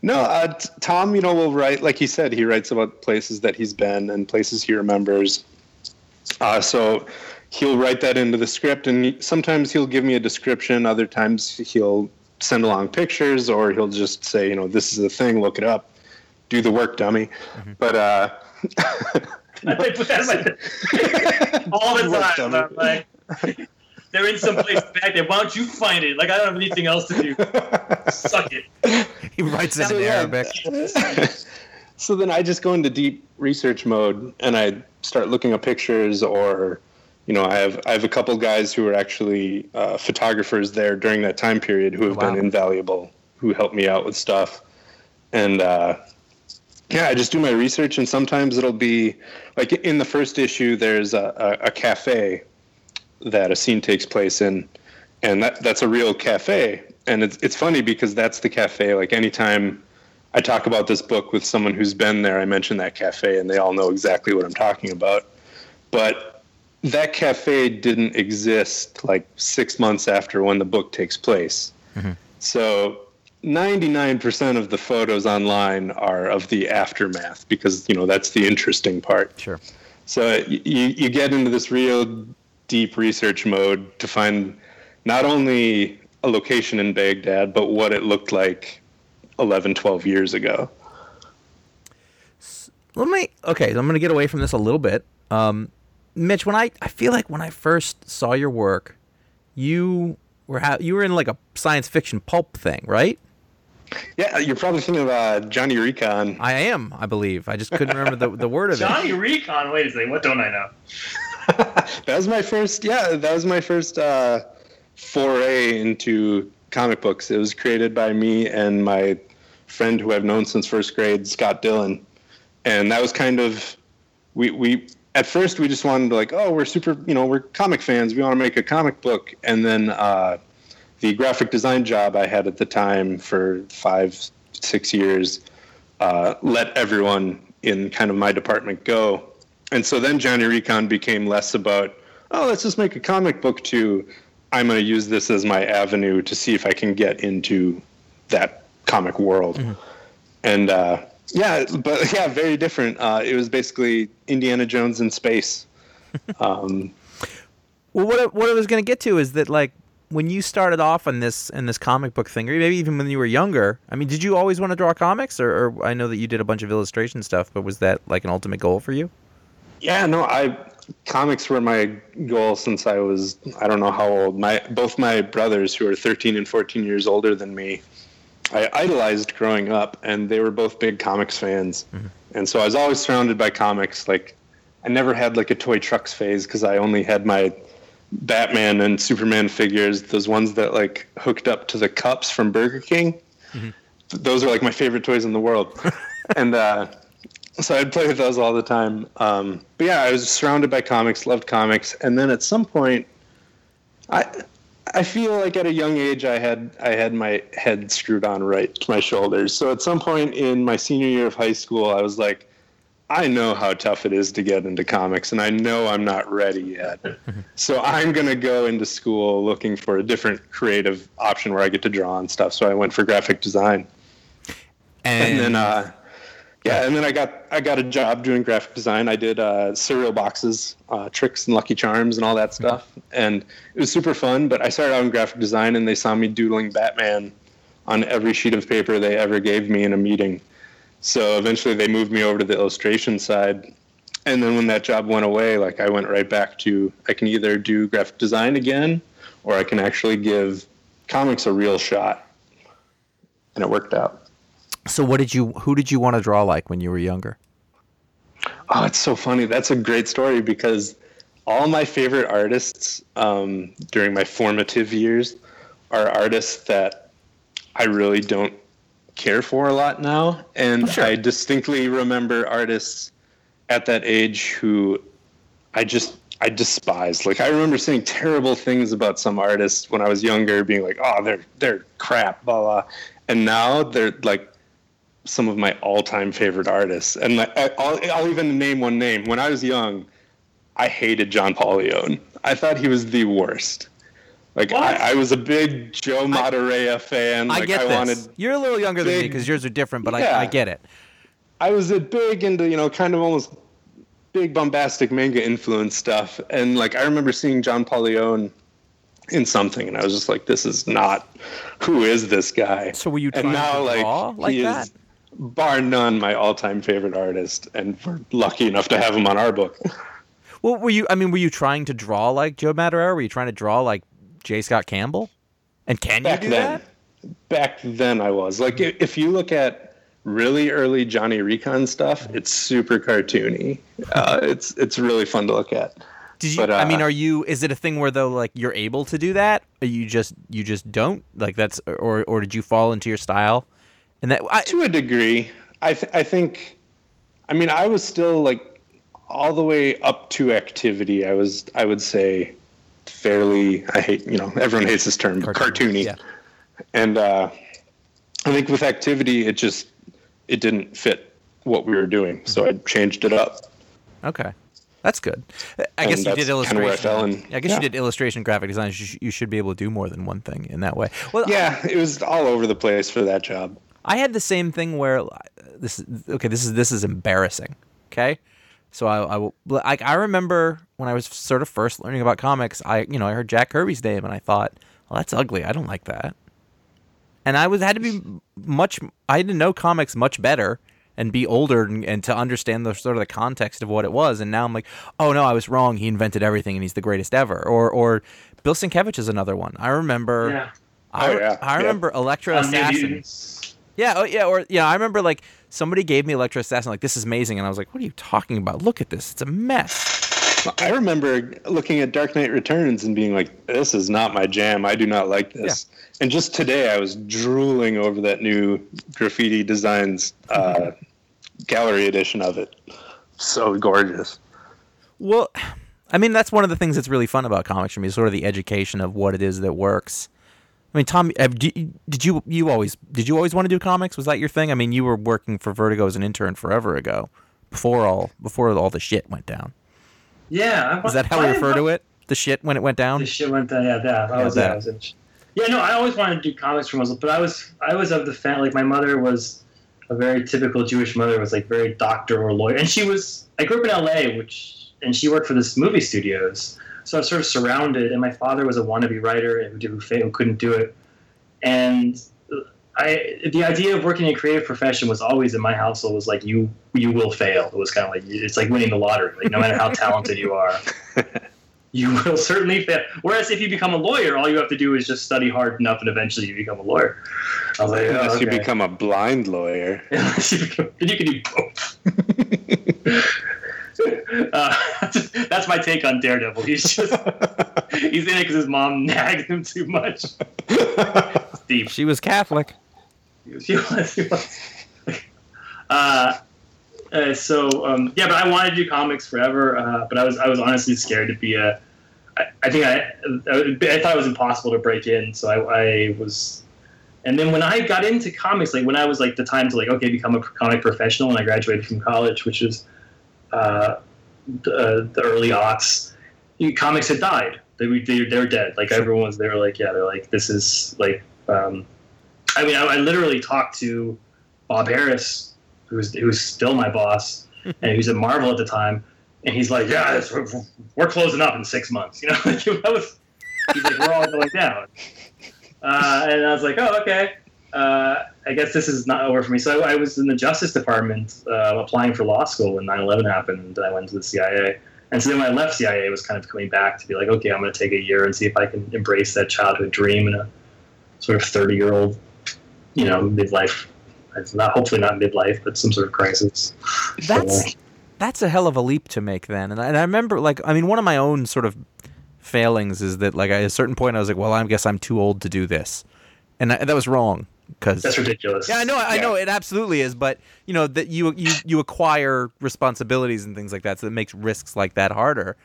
No, uh, Tom, you know, will write, like he said, he writes about places that he's been and places he remembers. Uh, so he'll write that into the script, and sometimes he'll give me a description. Other times he'll send along pictures, or he'll just say, you know, this is the thing, look it up, do the work, dummy. But uh, I put that in my- all the time. dummy. I'm like, they're in some place back there. Why don't you find it? Like I don't have anything else to do. Suck it. He writes it in yeah. Arabic. so then I just go into deep research mode and I start looking up pictures or you know I have I have a couple guys who are actually uh, photographers there during that time period who have Wow. been invaluable who help me out with stuff. And uh, yeah I just do my research and sometimes it'll be like in the first issue there's a, a, a cafe that a scene takes place in. And that that's a real cafe. And it's it's funny because that's the cafe. Like anytime I talk about this book with someone who's been there I mention that cafe and they all know exactly what I'm talking about. But that cafe didn't exist like 6 months after when the book takes place so 99% of the photos online are of the aftermath because you know that's the interesting part Sure. so you, you get into this real deep research mode to find not only a location in Baghdad, but what it looked like 11, 12 years ago. Let me. Okay, I'm going to get away from this a little bit. Um, Mitch, when I I feel like when I first saw your work, you were ha- you were in like a science fiction pulp thing, right? Yeah, you're probably thinking of uh, Johnny Recon. I am, I believe. I just couldn't remember the the word of it. Johnny Recon. Wait a second. What don't I know? that was my first, yeah, that was my first uh, foray into comic books. It was created by me and my friend who I've known since first grade, Scott Dillon. And that was kind of, we, we, at first we just wanted to like, oh, we're super, you know, we're comic fans. We want to make a comic book. And then uh, the graphic design job I had at the time for five, six years uh, let everyone in kind of my department go. And so then Johnny Recon became less about, oh, let's just make a comic book to, I'm going to use this as my avenue to see if I can get into that comic world. And uh, yeah, but yeah, very different. Uh, it was basically Indiana Jones in space. Um, Well, what I, what I was going to get to is that like when you started off on this in this comic book thing, or maybe even when you were younger. I mean, did you always want to draw comics, or, or I know that you did a bunch of illustration stuff, but was that like an ultimate goal for you? Yeah, no, I comics were my goal since I was I don't know how old. My both my brothers who are 13 and 14 years older than me, I idolized growing up and they were both big comics fans. And so I was always surrounded by comics like I never had like a toy trucks phase cuz I only had my Batman and Superman figures, those ones that like hooked up to the cups from Burger King. Th- Those are like my favorite toys in the world. and uh so I'd play with those all the time. Um, but yeah, I was surrounded by comics, loved comics, and then at some point, I I feel like at a young age I had I had my head screwed on right to my shoulders. So at some point in my senior year of high school, I was like, I know how tough it is to get into comics, and I know I'm not ready yet. so I'm gonna go into school looking for a different creative option where I get to draw and stuff. So I went for graphic design and then uh, yeah, and then I got I got a job doing graphic design. I did uh, cereal boxes, uh, Trix and Lucky Charms, and all that stuff, and it was super fun. But I started out in graphic design, and they saw me doodling Batman on every sheet of paper they ever gave me in a meeting. So eventually, they moved me over to the illustration side. And then when that job went away, like I went right back to I can either do graphic design again, or I can actually give comics a real shot, and it worked out. So what did you? Who did you want to draw like when you were younger? Oh, it's so funny. That's a great story because all my favorite artists um, during my formative years are artists that I really don't care for a lot now. And I distinctly remember artists at that age who I just I despise. Like I remember saying terrible things about some artists when I was younger, being like, "Oh, they're they're crap," blah blah. And now they're like some of my all-time favorite artists. And I- I'll, I'll even name one name. When I was young, I hated John Paul Leon. I thought he was the worst. Like I, I was a big Joe Madureira fan. I like get I this. wanted You're a little younger than me because yours are different, but Yeah. I, I get it. I was a big into, you know, kind of almost big bombastic manga influence stuff. And like I remember seeing John Paul Leon in something and I was just like, this is not who is this guy? So were you and trying now to like draw like that? is bar none my all time favorite artist and we're lucky enough to have him on our book. Well, were you? I mean, were you trying to draw like Joe Madureira? Were you trying to draw like J. Scott Campbell? And can back you do then, that? back then I was like, i- if you look at really early Johnny Recon stuff, it's super cartoony. Uh, it's it's really fun to look at. Did you? But, I mean, uh, are you? Is it a thing where though, like, you're able to do that, or you just you just don't like that's, or or did you fall into your style? And that I, to a degree i th- i think i mean i was still like all the way up to activity i was i would say fairly i hate you know everyone hates this term but cartoony yeah. and uh i think with activity it just it didn't fit what we were doing so i changed it up Okay, that's good. I And guess you did illustration. I. I guess Yeah. you did illustration, graphic design. You, you should be able to do more than one thing in that way. Well, yeah it was all over the place for that job I had the same thing where uh, this is okay. This is this is embarrassing. Okay, so I I like I remember when I was sort of first learning about comics. I you know I heard Jack Kirby's name and I thought, well, that's ugly. I don't like that. And I was had to be much. I had to know comics much better and be older and, and to understand the sort of the context of what it was. And now I'm like, oh no, I was wrong. He invented everything and he's the greatest ever. Or or Bill Sienkiewicz is another one. I remember. Yeah. I, Oh, yeah, I remember Elektra On New Assassin. Mutants. Yeah, oh yeah, or yeah, I remember like somebody gave me Elektra Assassin, like this is amazing, and I was like, what are you talking about? Look at this, it's a mess. I remember looking at Dark Knight Returns and being like, "This is not my jam. I do not like this." And just today, I was drooling over that new Graphitti Designs uh, gallery edition of it. So gorgeous. Well, I mean, that's one of the things that's really fun about comics for me, is sort of the education of what it is that works. I mean, Tom, did you you always did you always want to do comics? Was that your thing? I mean, you were working for Vertigo as an intern forever ago, before all before all the shit went down. Yeah. Is that how we refer to it? The shit when it went down. The shit went down. Yeah, that. I Yeah, that. Yeah, I was in, yeah, no, I always wanted to do comics from Muslim, but I was I was of the family. Like my mother was a very typical Jewish mother, was like very doctor or lawyer, and she was. I grew up in L.A., which and she worked for this movie studios, so I was sort of surrounded. And my father was a wannabe writer who, who, who couldn't do it, and. I, the idea of working in a creative profession was always in my household was like you you will fail. It was kind of like it's like winning the lottery. Like no matter how talented you are, you will certainly fail. Whereas if you become a lawyer, all you have to do is just study hard enough, and eventually you become a lawyer. I was like, oh, Unless you oh, become a blind lawyer. Unless you become, you can do both. Uh, that's my take on Daredevil. He's just he's in it because his mom nagged him too much. Deep. She was Catholic. She was. He was. Uh, uh, so um, yeah, but I wanted to do comics forever. Uh, but I was I was honestly scared to be a. I, I think I, I I thought it was impossible to break in. So I, I was. And then when I got into comics, like when I was like the time to like okay become a comic professional, and I graduated from college, which was uh, the, the early aughts, you- comics had died. They were they, they were dead. Like everyone was, they were like yeah, they're like this is like. Um, I mean, I, I literally talked to Bob Harras, who's who's still my boss, and he was at Marvel at the time, and he's like, "Yeah, we're, we're closing up in six months." You know, like, that was he's like, "We're all going down," uh, and I was like, "Oh, okay." Uh, I guess this is not over for me. So I, I was in the Justice Department uh, applying for law school when 9/11 happened, and I went to the CIA. And so then when I left CIA, I was kind of coming back to be like, okay, I'm going to take a year and see if I can embrace that childhood dream in a sort of 30 year old, you know, midlife. It's not hopefully not midlife, but some sort of crisis. That's So, that's a hell of a leap to make then. And I, and I remember like I mean one of my own sort of failings is that like at a certain point I was like, well, I guess I'm too old to do this, and I, that was wrong because that's ridiculous. Yeah, I know, I know, it absolutely is. But you know that you you you acquire responsibilities and things like that, so it makes risks like that harder.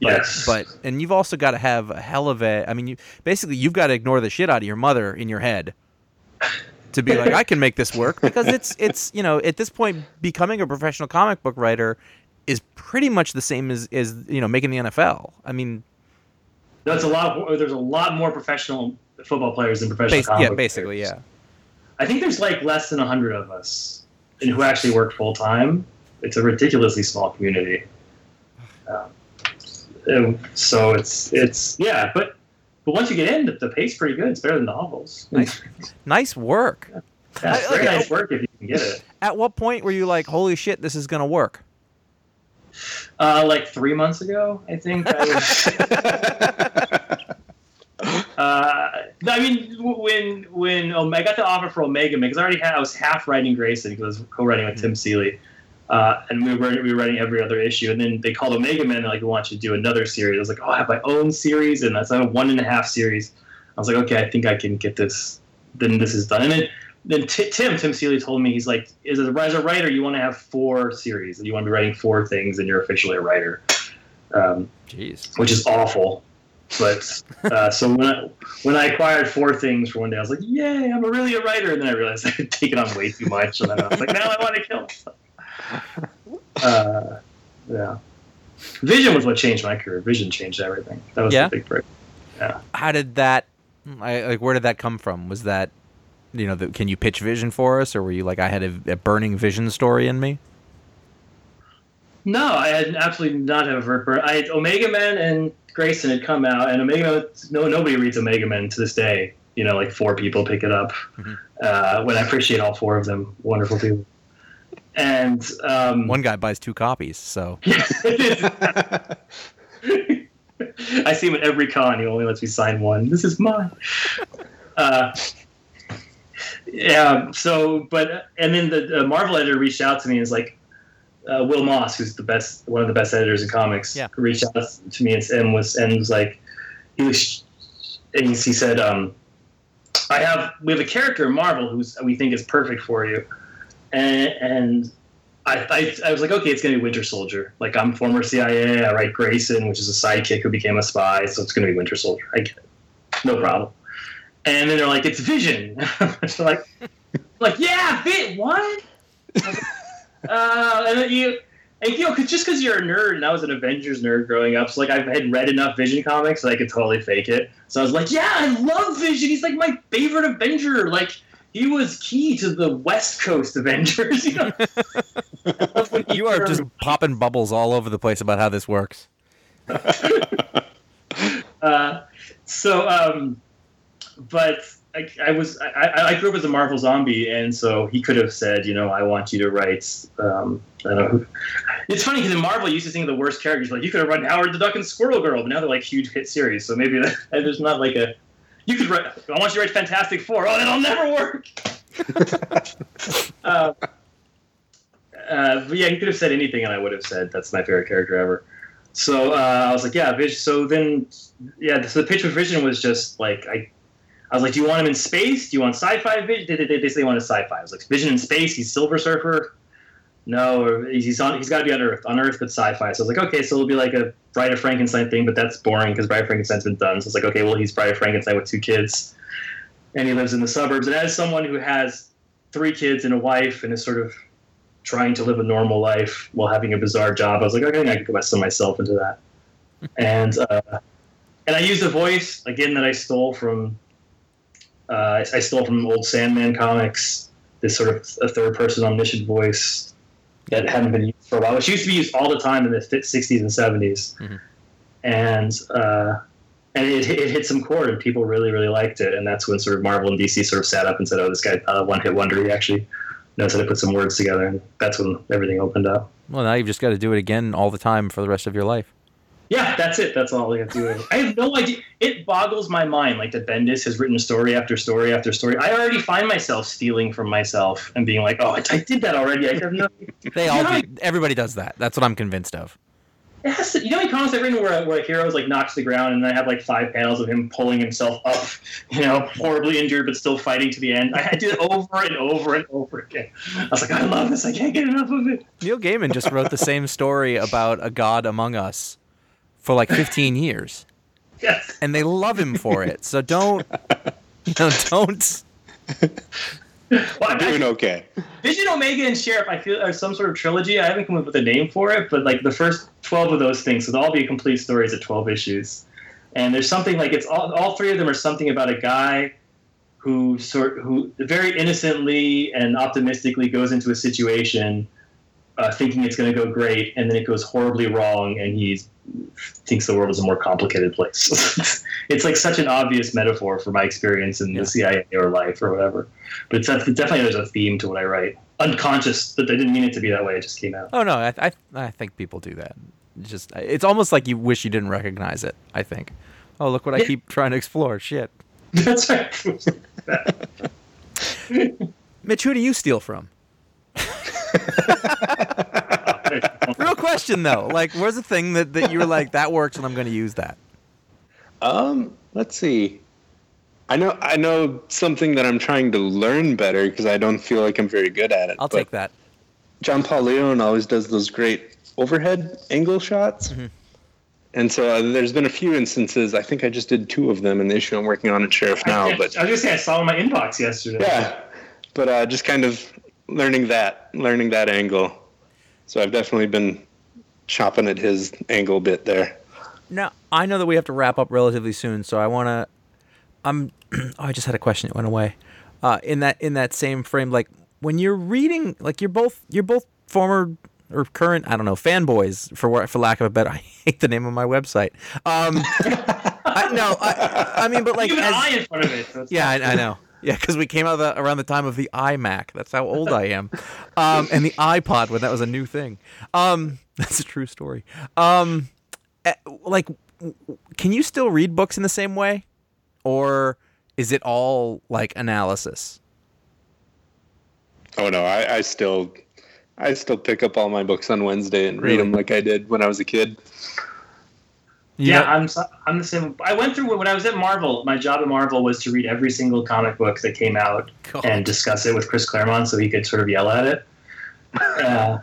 But, Yes. but and you've also got to have a hell of a. I mean, you basically you've got to ignore the shit out of your mother in your head to be like, I can make this work because it's it's you know at this point becoming a professional comic book writer is pretty much the same as as you know making the NFL. I mean, That's a lot. Of, there's a lot more professional football players than professional. bas- yeah, basically, players. yeah. I think there's like less than hundred of us and who actually work full time. It's a ridiculously small community. Um, and so it's it's yeah, but but once you get in, the, the pace pretty good. It's better than novels. Nice, nice work. That's I- very nice work if you can get it. At what point were you like, holy shit, this is gonna work? Uh, like three months ago, I think. I was, I mean, when when I got the offer for Omega Men, because I already had, I was half writing Grayson because I was co-writing with Tim Seeley, uh, and we were we were writing every other issue. And then they called Omega Men, they're like, "We want you to do another series." I was like, "Oh, I have my own series," and that's a one and a half series. I was like, "Okay, I think I can get this. Then this is done." And then then T- Tim Tim Seeley told me he's like, as a, as a writer, you want to have four series, and you want to be writing four things, and you're officially a writer, um, Jeez. which is awful. But uh, so when I, when I acquired four things for one day, I was like, "Yay, I'm a really a writer!" And then I realized I had taken on way too much, and then I was like, "Now I want to kill." myself." Uh, yeah, Vision was what changed my career. Vision changed everything. That was Yeah? the big break. Yeah. How did that? I, like, where did that come from? Was that, you know, the, can you pitch Vision for us, or were you like, I had a, a burning Vision story in me? No, I had absolutely not have Vert Burn. I had Omega Men and Grayson had come out, and Omega no nobody reads Omega Men to this day. You know, like four people pick it up. Uh, when I appreciate all four of them, wonderful people. And um, One guy buys two copies, so I see him at every con. He only lets me sign one. This is mine. Uh, yeah. So, but and then the, the Marvel editor reached out to me and was like, uh, Will Moss, who's the best, one of the best editors in comics, Yeah. reached out to me and, and was and was like, he was, and he said, um, I have we have a character in Marvel who's we think is perfect for you, and and I, I, I was like, okay, it's gonna be Winter Soldier. Like I'm former CIA. I write Grayson, which is a sidekick who became a spy, so it's gonna be Winter Soldier. I get it, no problem. And then they're like, it's Vision. so like, like yeah, Fit what? Uh, and you. And you know, cause just because you're a nerd, and I was an Avengers nerd growing up, so like I had read enough Vision comics that I could totally fake it. So I was like, "Yeah, I love Vision. He's like my favorite Avenger. Like he was key to the West Coast Avengers." You know, you are just popping bubbles all over the place about how this works. Uh, so, um, but I, I was I, I grew up as a Marvel zombie, and so he could have said, you know, I want you to write. Um, I don't know. It's funny because in Marvel, you used to think of the worst characters. Like you could have written Howard the Duck and Squirrel Girl, but now they're like huge hit series. So maybe that, there's not like a. You could write. I want you to write Fantastic Four. Oh, that'll never work. uh, uh, but yeah, he could have said anything, and I would have said that's my favorite character ever. So uh, I was like, yeah, Vision. So then, yeah, so the pitch with Vision was just like I. I was like, "Do you want him in space? Do you want sci-fi Vision?" They, they, they basically wanted sci-fi. I was like, "Vision in space? He's Silver Surfer? No, he's he's on. He's got to be on Earth. On Earth, but sci-fi." So I was like, "Okay, so it'll be like a Bride of Frankenstein thing, but that's boring because Bride of Frankenstein's been done." So it's like, "Okay, well, he's Bride of Frankenstein with two kids, and he lives in the suburbs." And as someone who has three kids and a wife and is sort of trying to live a normal life while having a bizarre job, I was like, "Okay, I can put myself into that." and uh, and I used a voice again that I stole from uh, I stole from old Sandman comics. This sort of a third person omniscient voice that hadn't been used for a while, which used to be used all the time in the 60s and 70s, Mhm. and uh, and it, it hit some chord, and people really really liked it, and that's when sort of Marvel and DC sort of sat up and said, "Oh, this guy uh, one hit wonder. He actually knows how to put some words together," and that's when everything opened up. Well, now you've just got to do it again all the time for the rest of your life. Yeah, that's it. That's all we have to do. I have no idea. It boggles my mind. Like that Bendis has written story after story after story. I already find myself stealing from myself and being like, "Oh, I, I did that already." I have no. They all, do, everybody does that. That's what I'm convinced of. It has to, you know, how many comics I've written where, where a hero's like knocks the ground, and I have like five panels of him pulling himself up, you know, horribly injured but still fighting to the end. I, I did it over and over and over again. I was like, I love this. I can't get enough of it. Neil Gaiman just wrote the same story about a god among us for like 15 years, Yes. and they love him for it. So don't, you know, don't. Well, I'm Doing actually- okay. Vision, Omega, and Sheriff, I feel are some sort of trilogy. I haven't come up with a name for it, but like the first twelve of those things, so they'll all be complete stories at twelve issues. And there's something like it's all, all three of them are something about a guy who sort who very innocently and optimistically goes into a situation uh, thinking it's going to go great, and then it goes horribly wrong, and he thinks the world is a more complicated place. it's like such an obvious metaphor for my experience in Yeah. the CIA or life or whatever. But it's, definitely there's a theme to what I write. unconscious that they didn't mean it to be that way. It just came out. Oh no, I, I I think people do that. It's just it's almost like you wish you didn't recognize it. I think. Oh look what I keep trying to explore. Shit. That's right. Mitch, who do you steal from? Real question though. Like, where's the thing that, that you were like, that works and I'm going to use that? Um, let's see. I know I know something that I'm trying to learn better because I don't feel like I'm very good at it. I'll take that. John Paul Leon always does those great overhead angle shots. Mm-hmm. And so uh, there's been a few instances. I think I just did two of them in the issue I'm working on at Sheriff now. I, But I was gonna say I saw in my inbox yesterday. yeah, but uh, just kind of learning that, learning that angle. So I've definitely been chopping at his angle bit there. Now, I know that we have to wrap up relatively soon, so I want to. I'm. oh, I just had a question. It went away. Uh, in that in that same frame, like when you're reading, like you're both you're both former or current, I don't know, fanboys for for lack of a better. I hate the name of my website. Um, I, no, I, I mean, but like you have an as- eye in front of it. So yeah, I, I know. Yeah, because we came out the, around the time of the iMac. That's how old I am. Um, and the iPod when that was a new thing. Um, that's a true story. Um, eh, like, can you still read books in the same way, or is it all like analysis? Oh no, I, I still, I still pick up all my books on Wednesday and read Really? them like I did when I was a kid. You yeah, know- I'm I'm the same. I went through when I was at Marvel. My job at Marvel was to read every single comic book that came out God. and discuss it with Chris Claremont, so he could sort of yell at it.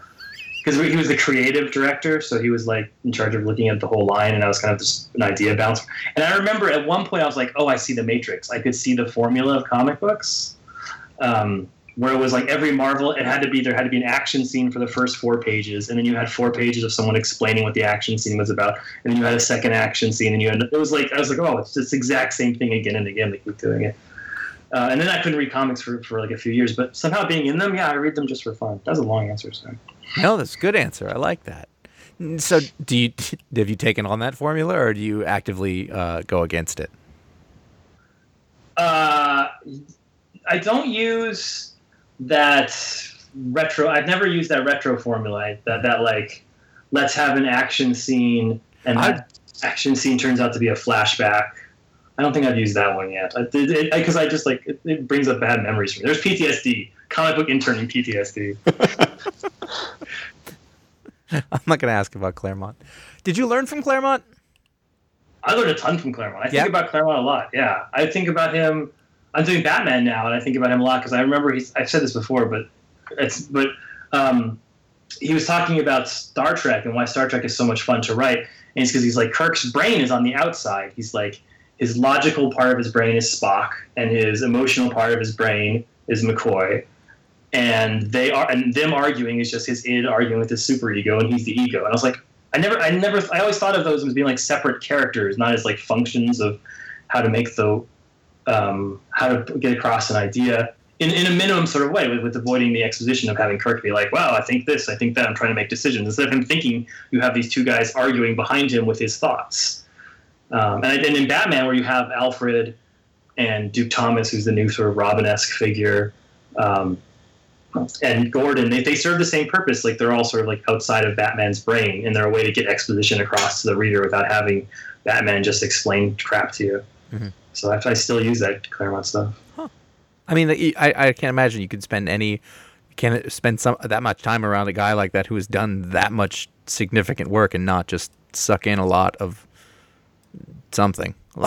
Because he was the creative director, so he was like in charge of looking at the whole line, and I was kind of just an idea bouncer. And I remember at one point I was like, "Oh, I see the Matrix. I could see the formula of comic books." Um, where it was like every Marvel, it had to be there had to be an action scene for the first four pages, and then you had four pages of someone explaining what the action scene was about, and then you had a second action scene, and you had it was like I was like, oh, it's this exact same thing again and again. They keep doing it, uh, and then I couldn't read comics for, for like a few years, but somehow being in them, yeah, I read them just for fun. That was a long answer, sorry. No, that's a good answer. I like that. So, do you have you taken on that formula, or do you actively uh, go against it? Uh, I don't use that retro. I've never used that retro formula. That that like, let's have an action scene, and that action scene turns out to be a flashback. I don't think I've used that one yet. Because I, just like it, it brings up bad memories for me. There's PTSD. Comic book intern and PTSD. I'm not going to ask about Claremont. Did you learn from Claremont? I learned a ton from Claremont. I think about Claremont a lot. Yeah, I think about him. I'm doing Batman now, and I think about him a lot because I remember he's. I've said this before, but it's but um, he was talking about Star Trek and why Star Trek is so much fun to write, and it's because he's like Kirk's brain is on the outside. He's like his logical part of his brain is Spock, and his emotional part of his brain is McCoy. And they are, and them arguing is just his id arguing with his super ego, and he's the ego. And I was like, I never, I never, I always thought of those as being like separate characters, not as like functions of how to make the, um, how to get across an idea in, in a minimum sort of way, with, with avoiding the exposition of having Kirk be like, "Wow, I think this, I think that." I'm trying to make decisions instead of him thinking. You have these two guys arguing behind him with his thoughts. Um, and then in Batman, where you have Alfred and Duke Thomas, who's the new sort of Robin-esque figure. Um, and Gordon, they, they serve the same purpose. Like they're all sort of like outside of Batman's brain, and they're a way to get exposition across to the reader without having Batman just explain crap to you. Mm-hmm. So I, I still use that Claremont stuff. Huh. I mean, I, I can't imagine you could spend any, you can't spend some that much time around a guy like that who has done that much significant work and not just suck in a lot of something.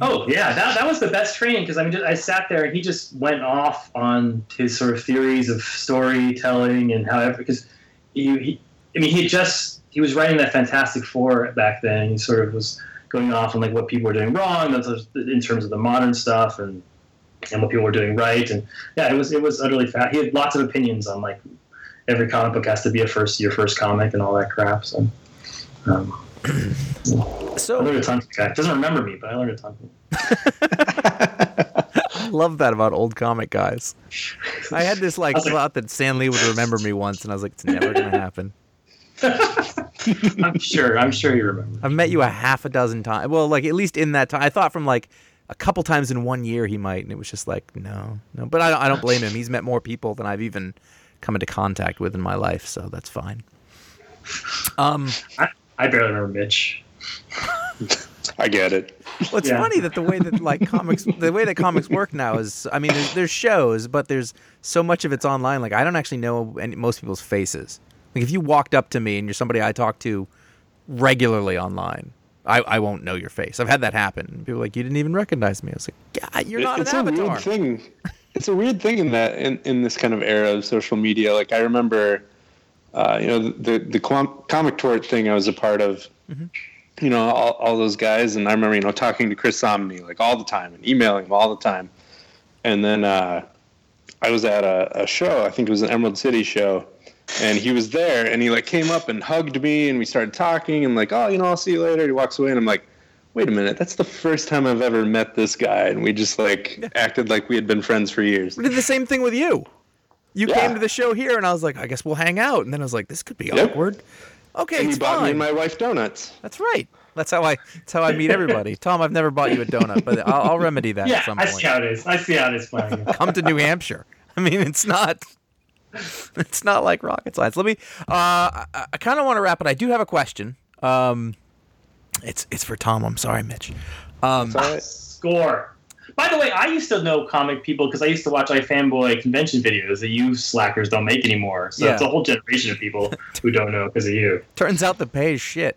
Oh yeah, that, that was the best training because I mean, just, I sat there and he just went off on his sort of theories of storytelling and however because he, he I mean he just he was writing that Fantastic Four back then. He sort of was going off on like what people were doing wrong in terms of the modern stuff and and what people were doing right and yeah, it was it was utterly fat. He had lots of opinions on like every comic book has to be a first your first comic and all that crap. So. Um, I so learned a ton from guy. Doesn't remember me, but I learned a ton from. I love that about old comic guys. I had this like I was like- thought that Stan Lee would remember me once, and I was like, it's never gonna happen. I'm sure. I'm sure you remember. I've met you a half a dozen times. Well, like at least in that time, I thought from like a couple times in one year he might, and it was just like no, no. But I, don't- I don't blame him. He's met more people than I've even come into contact with in my life, so that's fine. Um, I, I barely remember Mitch. I get it. well, it's Yeah. funny that the way that like comics, the way that comics work now is, I mean, there's, there's shows, but there's so much of it's online. Like I don't actually know any, most people's faces. Like if you walked up to me and you're somebody I talk to regularly online, I, I won't know your face. I've had that happen. People are like you didn't even recognize me. I was like, God, you're not it's an a avatar. weird thing. It's a weird thing in that in, in this kind of era of social media. Like I remember, uh, you know, the the com- Comic Twart thing I was a part of. You know, all, all those guys, and I remember you know talking to Chris Samnee like all the time and emailing him all the time. And then uh, I was at a, a show. I think it was an Emerald City show, and he was there, and he like came up and hugged me, and we started talking, and like, oh, you know, I'll see you later. He walks away, and I'm like, wait a minute, that's the first time I've ever met this guy, and we just like acted like we had been friends for years. We did the same thing with you. You Yeah. came to the show here, and I was like, I guess we'll hang out. And then I was like, this could be Yep. awkward. Okay, And it's he bought me fine. and my wife donuts. That's right. That's how I. That's how I meet everybody. Tom, I've never bought you a donut, but I'll, I'll remedy that Yeah, at some I see how it is. I see how it is playing. Come to New Hampshire. I mean, it's not. It's not like rocket science. Let me. Uh, I, I kind of want to wrap it. I do have a question. Um, it's it's for Tom. I'm sorry, Mitch. Um, It's. Score. By the way, I used to know comic people because I used to watch iFanboy convention videos that you slackers don't make anymore. So Yeah. it's a whole generation of people who don't know because of you. turns out the pay is shit.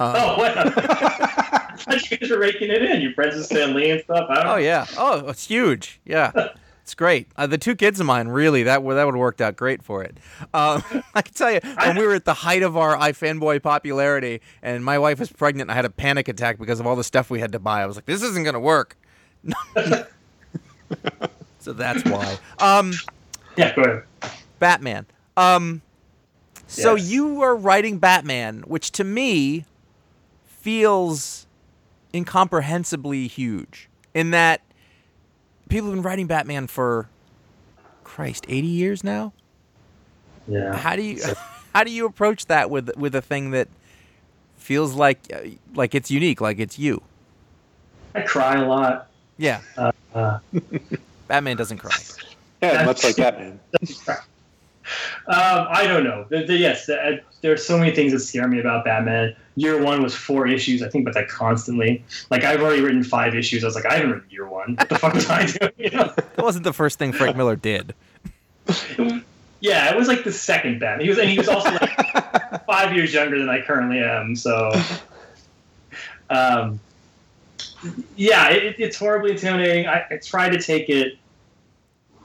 Oh, what? I thought you guys were raking it in. Your friends with Stan Lee and stuff. I don't Oh yeah. Oh, it's huge. Yeah. It's great. Uh, the two kids of mine really that would that would have worked out great for it. Um, I can tell you when we were at the height of our iFanboy popularity, and my wife was pregnant, and I had a panic attack because of all the stuff we had to buy. I was like, this isn't gonna work. so that's why. Um, Yeah, go ahead. Batman. Um, so Yes. you are writing Batman, which to me feels incomprehensibly huge. In that people have been writing Batman for Christ, eighty years now. Yeah. How do you how do you approach that with with a thing that feels like uh, like it's unique, like it's you? I cry a lot. Yeah, Uh, Batman doesn't cry. Yeah, much like that, man. Um, I don't know. The, the, yes, the, uh, there are so many things that scare me about Batman. Year one was four issues. I think about that constantly. Like I've already written five issues. I was like, I haven't written year one. What the fuck was I doing? You know? That wasn't the first thing Frank Miller did. Yeah, it was like the second Batman. He was, and he was also like five years younger than I currently am. So, um, yeah, it, it's horribly intimidating. I, I try to take it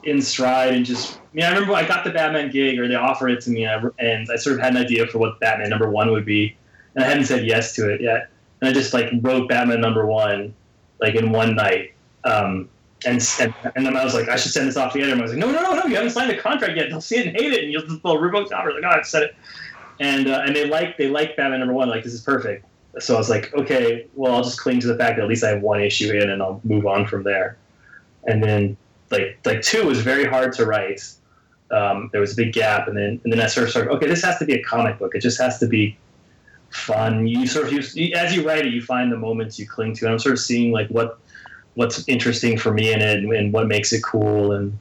in stride and just. I mean, I remember I got the Batman gig, or they offered it to me, and I, and I sort of had an idea for what Batman number one would be, and I hadn't said yes to it yet. And I just like wrote Batman number one, like in one night. Um, and, and and then I was like, I should send this off to the editor. And I was like, no, no, no, no, you haven't signed a contract yet. They'll see it and hate it, and you'll just pull a Rubik's number. Like, no, I've said it. And uh, and they like they like Batman number one. Like this is perfect. So I was like, okay, well, I'll just cling to the fact that at least I have one issue in, and I'll move on from there. And then like like two was very hard to write. Um, there was a big gap, and then and then I sort of started. Okay, this has to be a comic book. It just has to be fun. You sort of you, as you write it, you find the moments you cling to. And I'm sort of seeing like what what's interesting for me in it and, and what makes it cool and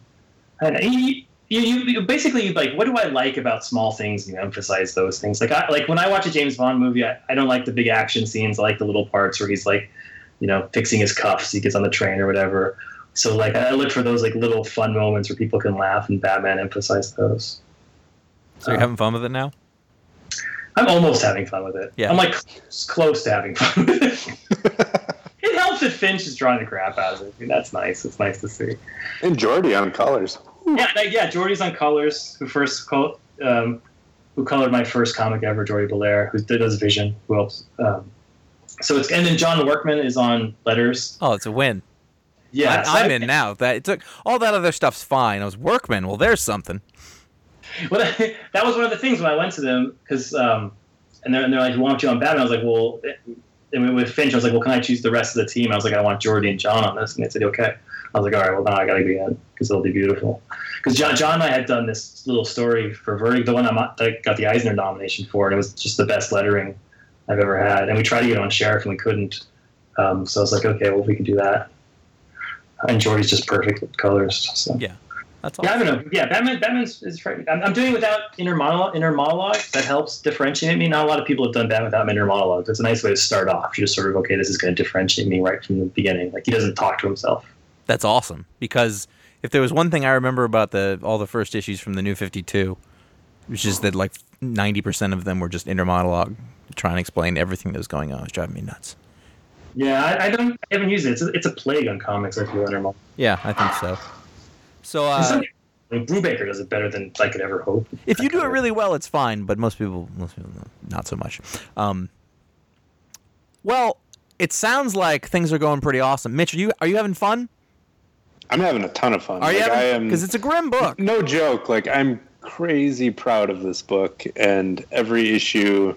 and you, you, you basically like what do I like about small things you emphasize those things like I like when I watch a James Bond movie I, I don't like the big action scenes I like the little parts where he's like you know fixing his cuffs he gets on the train or whatever so like I look for those like little fun moments where people can laugh and Batman emphasized those So you're having fun with it now? I'm almost having fun with it Yeah. I'm like close- close to having fun with it it helps that Finch is drawing the crap out of it I mean, that's nice it's nice to see And Jordie on colors. Yeah, like, yeah. Jordie's on colors. Who first col- um, who colored my first comic ever? Jordie Bellaire, who did does Vision. Who else? Um, so it's and then John Workman is on letters. Oh, it's a win. Yeah, I, so I'm I- in now. That it took all that other stuff's fine. I was workman. Well, there's something. Well, that was one of the things when I went to them because, um, and they're, and they're like, "We want you on Batman." I was like, "Well," and with Finch, I was like, "Well, can I choose the rest of the team?" I was like, "I want Jordie and John on this," and they said, "Okay." I was like, "All right, well now I got to be in because it'll be beautiful." Because John, John and I had done this little story for Vertigo, the one I'm, that got the Eisner nomination for, and it was just the best lettering I've ever had. And we tried to get it on Sheriff, and we couldn't. Um, so I was like, "Okay, well, we can do that." And Jordie's just perfect with colors. So. Yeah. That's Yeah, I awesome. don't know. Yeah, Batman. Batman's is right. I'm, I'm doing it without inner monologue. Inner monologues that helps differentiate me. Not a lot of people have done Batman without inner monologues. It's a nice way to start off. You're just sort of okay. This is going to differentiate me right from the beginning. Like he doesn't talk to himself. That's awesome because if there was one thing I remember about the all the first issues from the New Fifty Two, which is that like ninety percent of them were just inner monologue trying to explain everything that was going on. It was driving me nuts. Yeah, I, I don't. I haven't used it. It's a, it's a plague on comics. I feel inner monologue. Yeah, I think so. So uh, I mean, Brubaker does it better than I could ever hope. if you do it really well, it's fine. But most people, most people, not so much. Um, well, it sounds like things are going pretty awesome. Mitch, are you are you having fun? I'm having a ton of fun. Are you Like, I having? am Because it's a grim book. no joke. Like I'm crazy proud of this book, and every issue,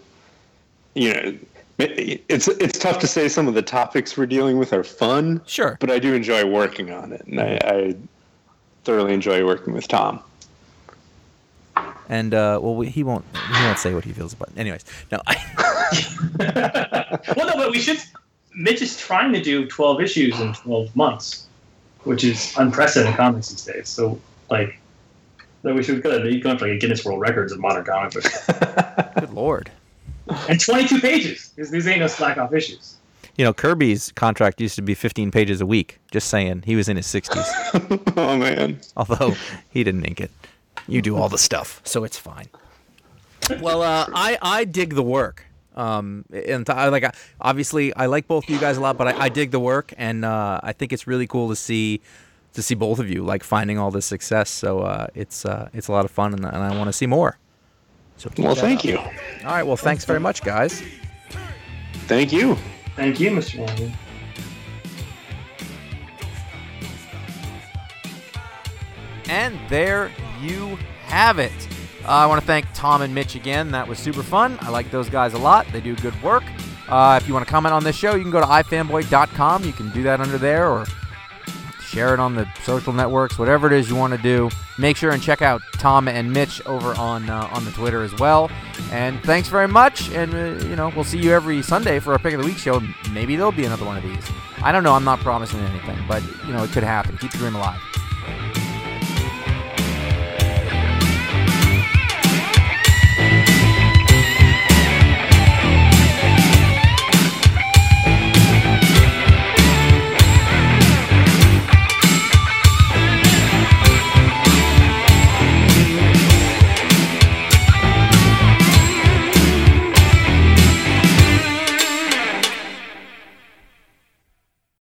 you know, it's it's tough to say some of the topics we're dealing with are fun. Sure. but I do enjoy working on it, and I, I thoroughly enjoy working with Tom. And uh, well, we, he won't he won't say what he feels about. It. Anyways, no. I, well, no, but we should. Mitch is trying to do 12 issues in 12 months, which is unprecedented in comics these days. So, like, that we should go. You going for like a Guinness World Records of modern comic books. good lord. and 22 pages. These, these ain't no slack off issues. You know, Kirby's contract used to be 15 pages a week. Just saying, he was in his 60s. oh man, Although he didn't ink it. You do all the stuff, so it's fine. Well, uh, I I dig the work. Um, and I like obviously I like both of you guys a lot, but I, I dig the work, and uh, I think it's really cool to see to see both of you like finding all this success. So uh, it's uh, it's a lot of fun, and, and I want to see more. So well, thank up. you, All right. Well, thanks very much, guys. thank you. Thank you, Mr. Wong. And there you have it. Uh, I want to thank Tom and Mitch again. That was super fun. I like those guys a lot. They do good work. Uh, if you want to comment on this show, you can go to ifanboy.com. You can do that under there or share it on the social networks, whatever it is you want to do. Make sure and check out Tom and Mitch over on uh, on the Twitter as well. And thanks very much. And uh, you know, we'll see you every Sunday for our pick of the week show. Maybe there'll be another one of these. I don't know. I'm not promising anything, but you know, it could happen. Keep the dream alive.